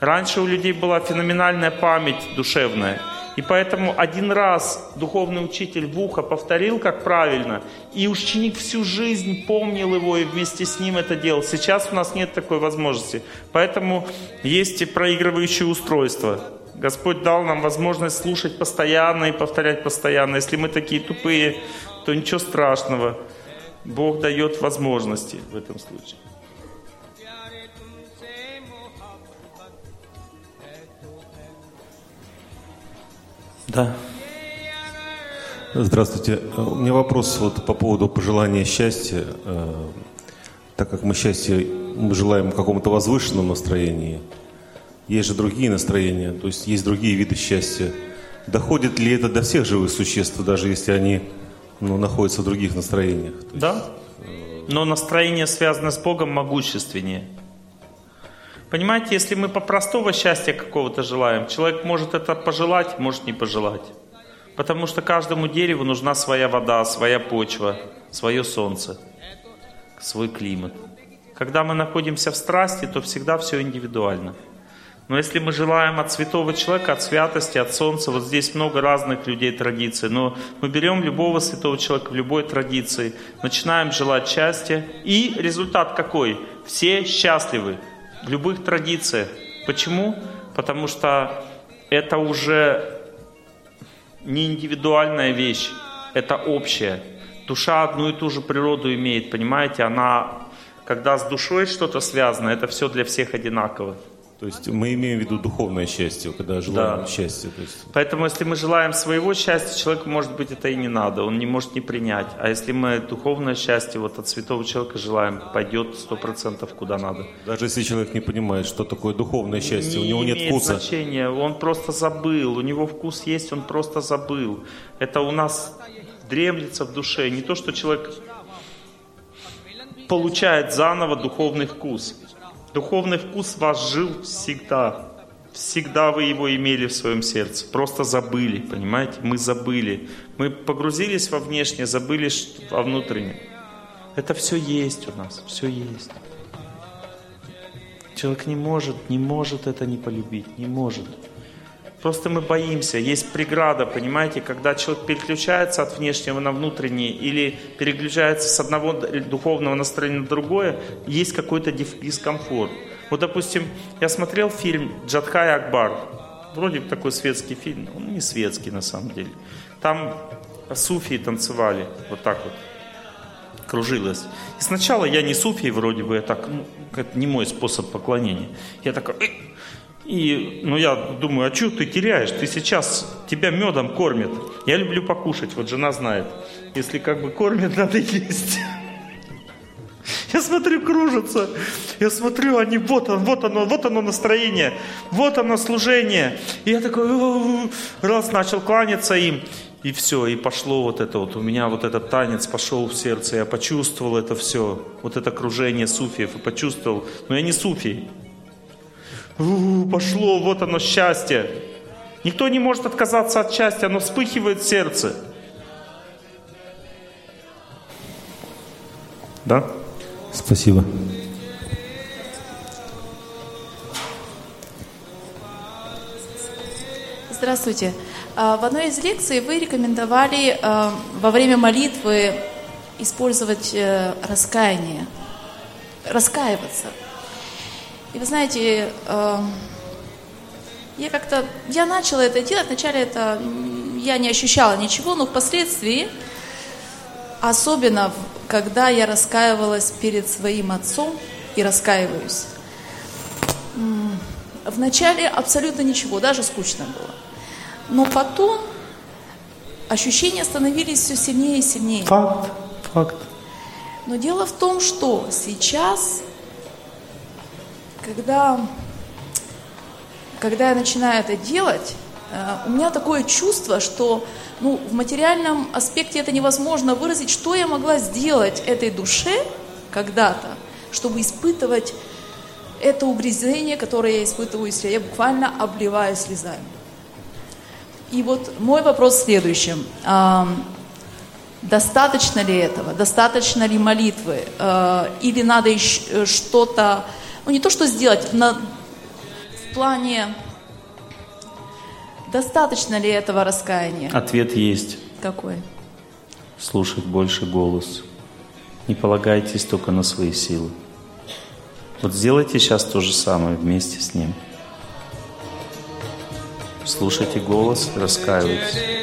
Раньше у людей была феноменальная память душевная – и поэтому один раз духовный учитель в ухо повторил, как правильно, и ученик всю жизнь помнил его и вместе с ним это делал. Сейчас у нас нет такой возможности. Поэтому есть и проигрывающие устройства. Господь дал нам возможность слушать постоянно и повторять постоянно. Если мы такие тупые, то ничего страшного. Бог дает возможности в этом случае. Да. Здравствуйте. У меня вопрос вот по поводу пожелания счастья. Э, Так как мы счастье мы желаем в каком-то возвышенном настроении, есть же другие настроения, то есть есть другие виды счастья. Доходит ли это до всех живых существ, даже если они ну, находятся в других настроениях? То да. Но настроение, связанное с Богом, могущественнее. Понимаете, если мы по простого счастья какого-то желаем, человек может это пожелать, может не пожелать. Потому что каждому дереву нужна своя вода, своя почва, свое солнце, свой климат. Когда мы находимся в страсти, то всегда все индивидуально. Но если мы желаем от святого человека, от святости, от солнца, вот здесь много разных людей традиций, но мы берем любого святого человека в любой традиции, начинаем желать счастья, и результат какой? Все счастливы в любых традициях. Почему? Потому что это уже не индивидуальная вещь, это общая. Душа одну и ту же природу имеет, понимаете? Она, когда с душой что-то связано, это все для всех одинаково. То есть мы имеем в виду духовное счастье, когда желаем да. счастья. То есть... Поэтому если мы желаем своего счастья, человеку, может быть, это и не надо, он не может не принять. А если мы духовное счастье вот от святого человека желаем, пойдет сто процентов куда надо. Даже если человек не понимает, что такое духовное счастье, не у него нет вкуса. значения, он просто забыл, у него вкус есть, он просто забыл. Это у нас дремлется в душе. Не то, что человек получает заново духовный вкус. Духовный вкус вас жил всегда. Всегда вы его имели в своем сердце. Просто забыли, понимаете? Мы забыли. Мы погрузились во внешнее, забыли во внутреннее. Это все есть у нас, все есть. Человек не может, не может это не полюбить, не может. Просто мы боимся. Есть преграда, понимаете, когда человек переключается от внешнего на внутреннее или переключается с одного духовного настроения на другое, есть какой-то дискомфорт. Вот, допустим, я смотрел фильм «Джадхай Акбар». Вроде бы такой светский фильм, он не светский на самом деле. Там суфии танцевали вот так вот, кружилась. И сначала я не суфий вроде бы, я так, ну, это не мой способ поклонения. Я такой, и, ну, я думаю, а что ты теряешь? Ты сейчас, тебя медом кормят. Я люблю покушать, вот жена знает. Если как бы кормят, надо есть. Я смотрю, кружится. Я смотрю, они, вот оно, вот оно, вот оно настроение, вот оно служение. И я такой, раз начал кланяться им. И все, и пошло вот это вот, у меня вот этот танец пошел в сердце, я почувствовал это все, вот это кружение суфиев, и почувствовал, но я не суфий, у, пошло, вот оно счастье. Никто не может отказаться от счастья, оно вспыхивает в сердце. Да? Спасибо. Здравствуйте. А, в одной из лекций вы рекомендовали а, во время молитвы использовать э, раскаяние, раскаиваться. И вы знаете, э, я как-то, я начала это делать, вначале это, я не ощущала ничего, но впоследствии, особенно когда я раскаивалась перед своим отцом и раскаиваюсь, вначале абсолютно ничего, даже скучно было. Но потом ощущения становились все сильнее и сильнее. Факт, факт. Но дело в том, что сейчас когда, когда я начинаю это делать, э, у меня такое чувство, что ну, в материальном аспекте это невозможно выразить, что я могла сделать этой душе когда-то, чтобы испытывать это угрызение, которое я испытываю, если я буквально обливаю слезами. И вот мой вопрос в следующем. Достаточно ли этого? Достаточно ли молитвы? Э, или надо еще э, что-то ну не то, что сделать, на, в плане, достаточно ли этого раскаяния? Ответ есть. Какой? Слушать больше голос. Не полагайтесь только на свои силы. Вот сделайте сейчас то же самое вместе с ним. Слушайте голос раскаивайтесь.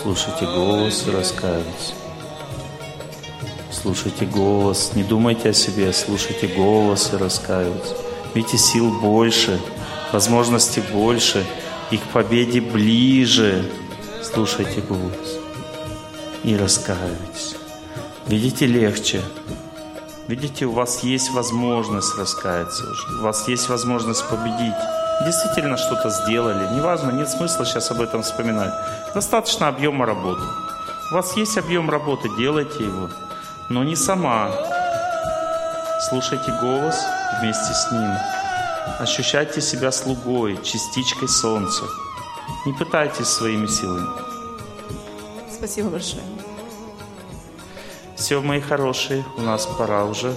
Слушайте голос раскаивайтесь. Слушайте голос, не думайте о себе, слушайте голос и раскаивайтесь. Видите, сил больше, возможностей больше, и к победе ближе. Слушайте голос и раскаивайтесь. Видите, легче. Видите, у вас есть возможность раскаяться уже. У вас есть возможность победить. Действительно что-то сделали. Неважно, нет смысла сейчас об этом вспоминать. Достаточно объема работы. У вас есть объем работы, делайте его. Но не сама. Слушайте голос вместе с ним. Ощущайте себя слугой, частичкой солнца. Не пытайтесь своими силами. Спасибо большое. Все, мои хорошие, у нас пора уже.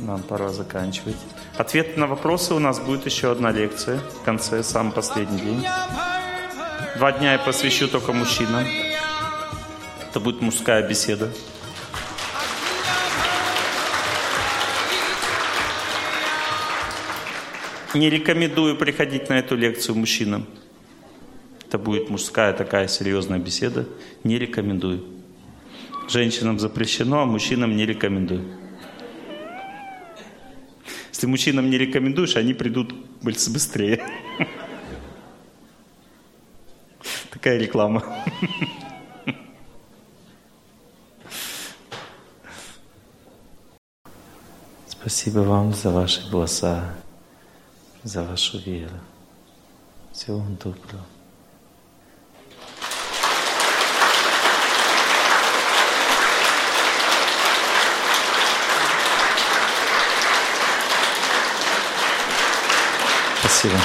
Нам пора заканчивать. Ответ на вопросы у нас будет еще одна лекция в конце, самый последний день. Два дня я посвящу только мужчинам. Это будет мужская беседа. Не рекомендую приходить на эту лекцию мужчинам. Это будет мужская такая серьезная беседа. Не рекомендую. Женщинам запрещено, а мужчинам не рекомендую. Если мужчинам не рекомендуешь, они придут быстрее. Такая реклама. Спасибо вам за ваши голоса, за вашу веру. Всего вам доброго. Спасибо.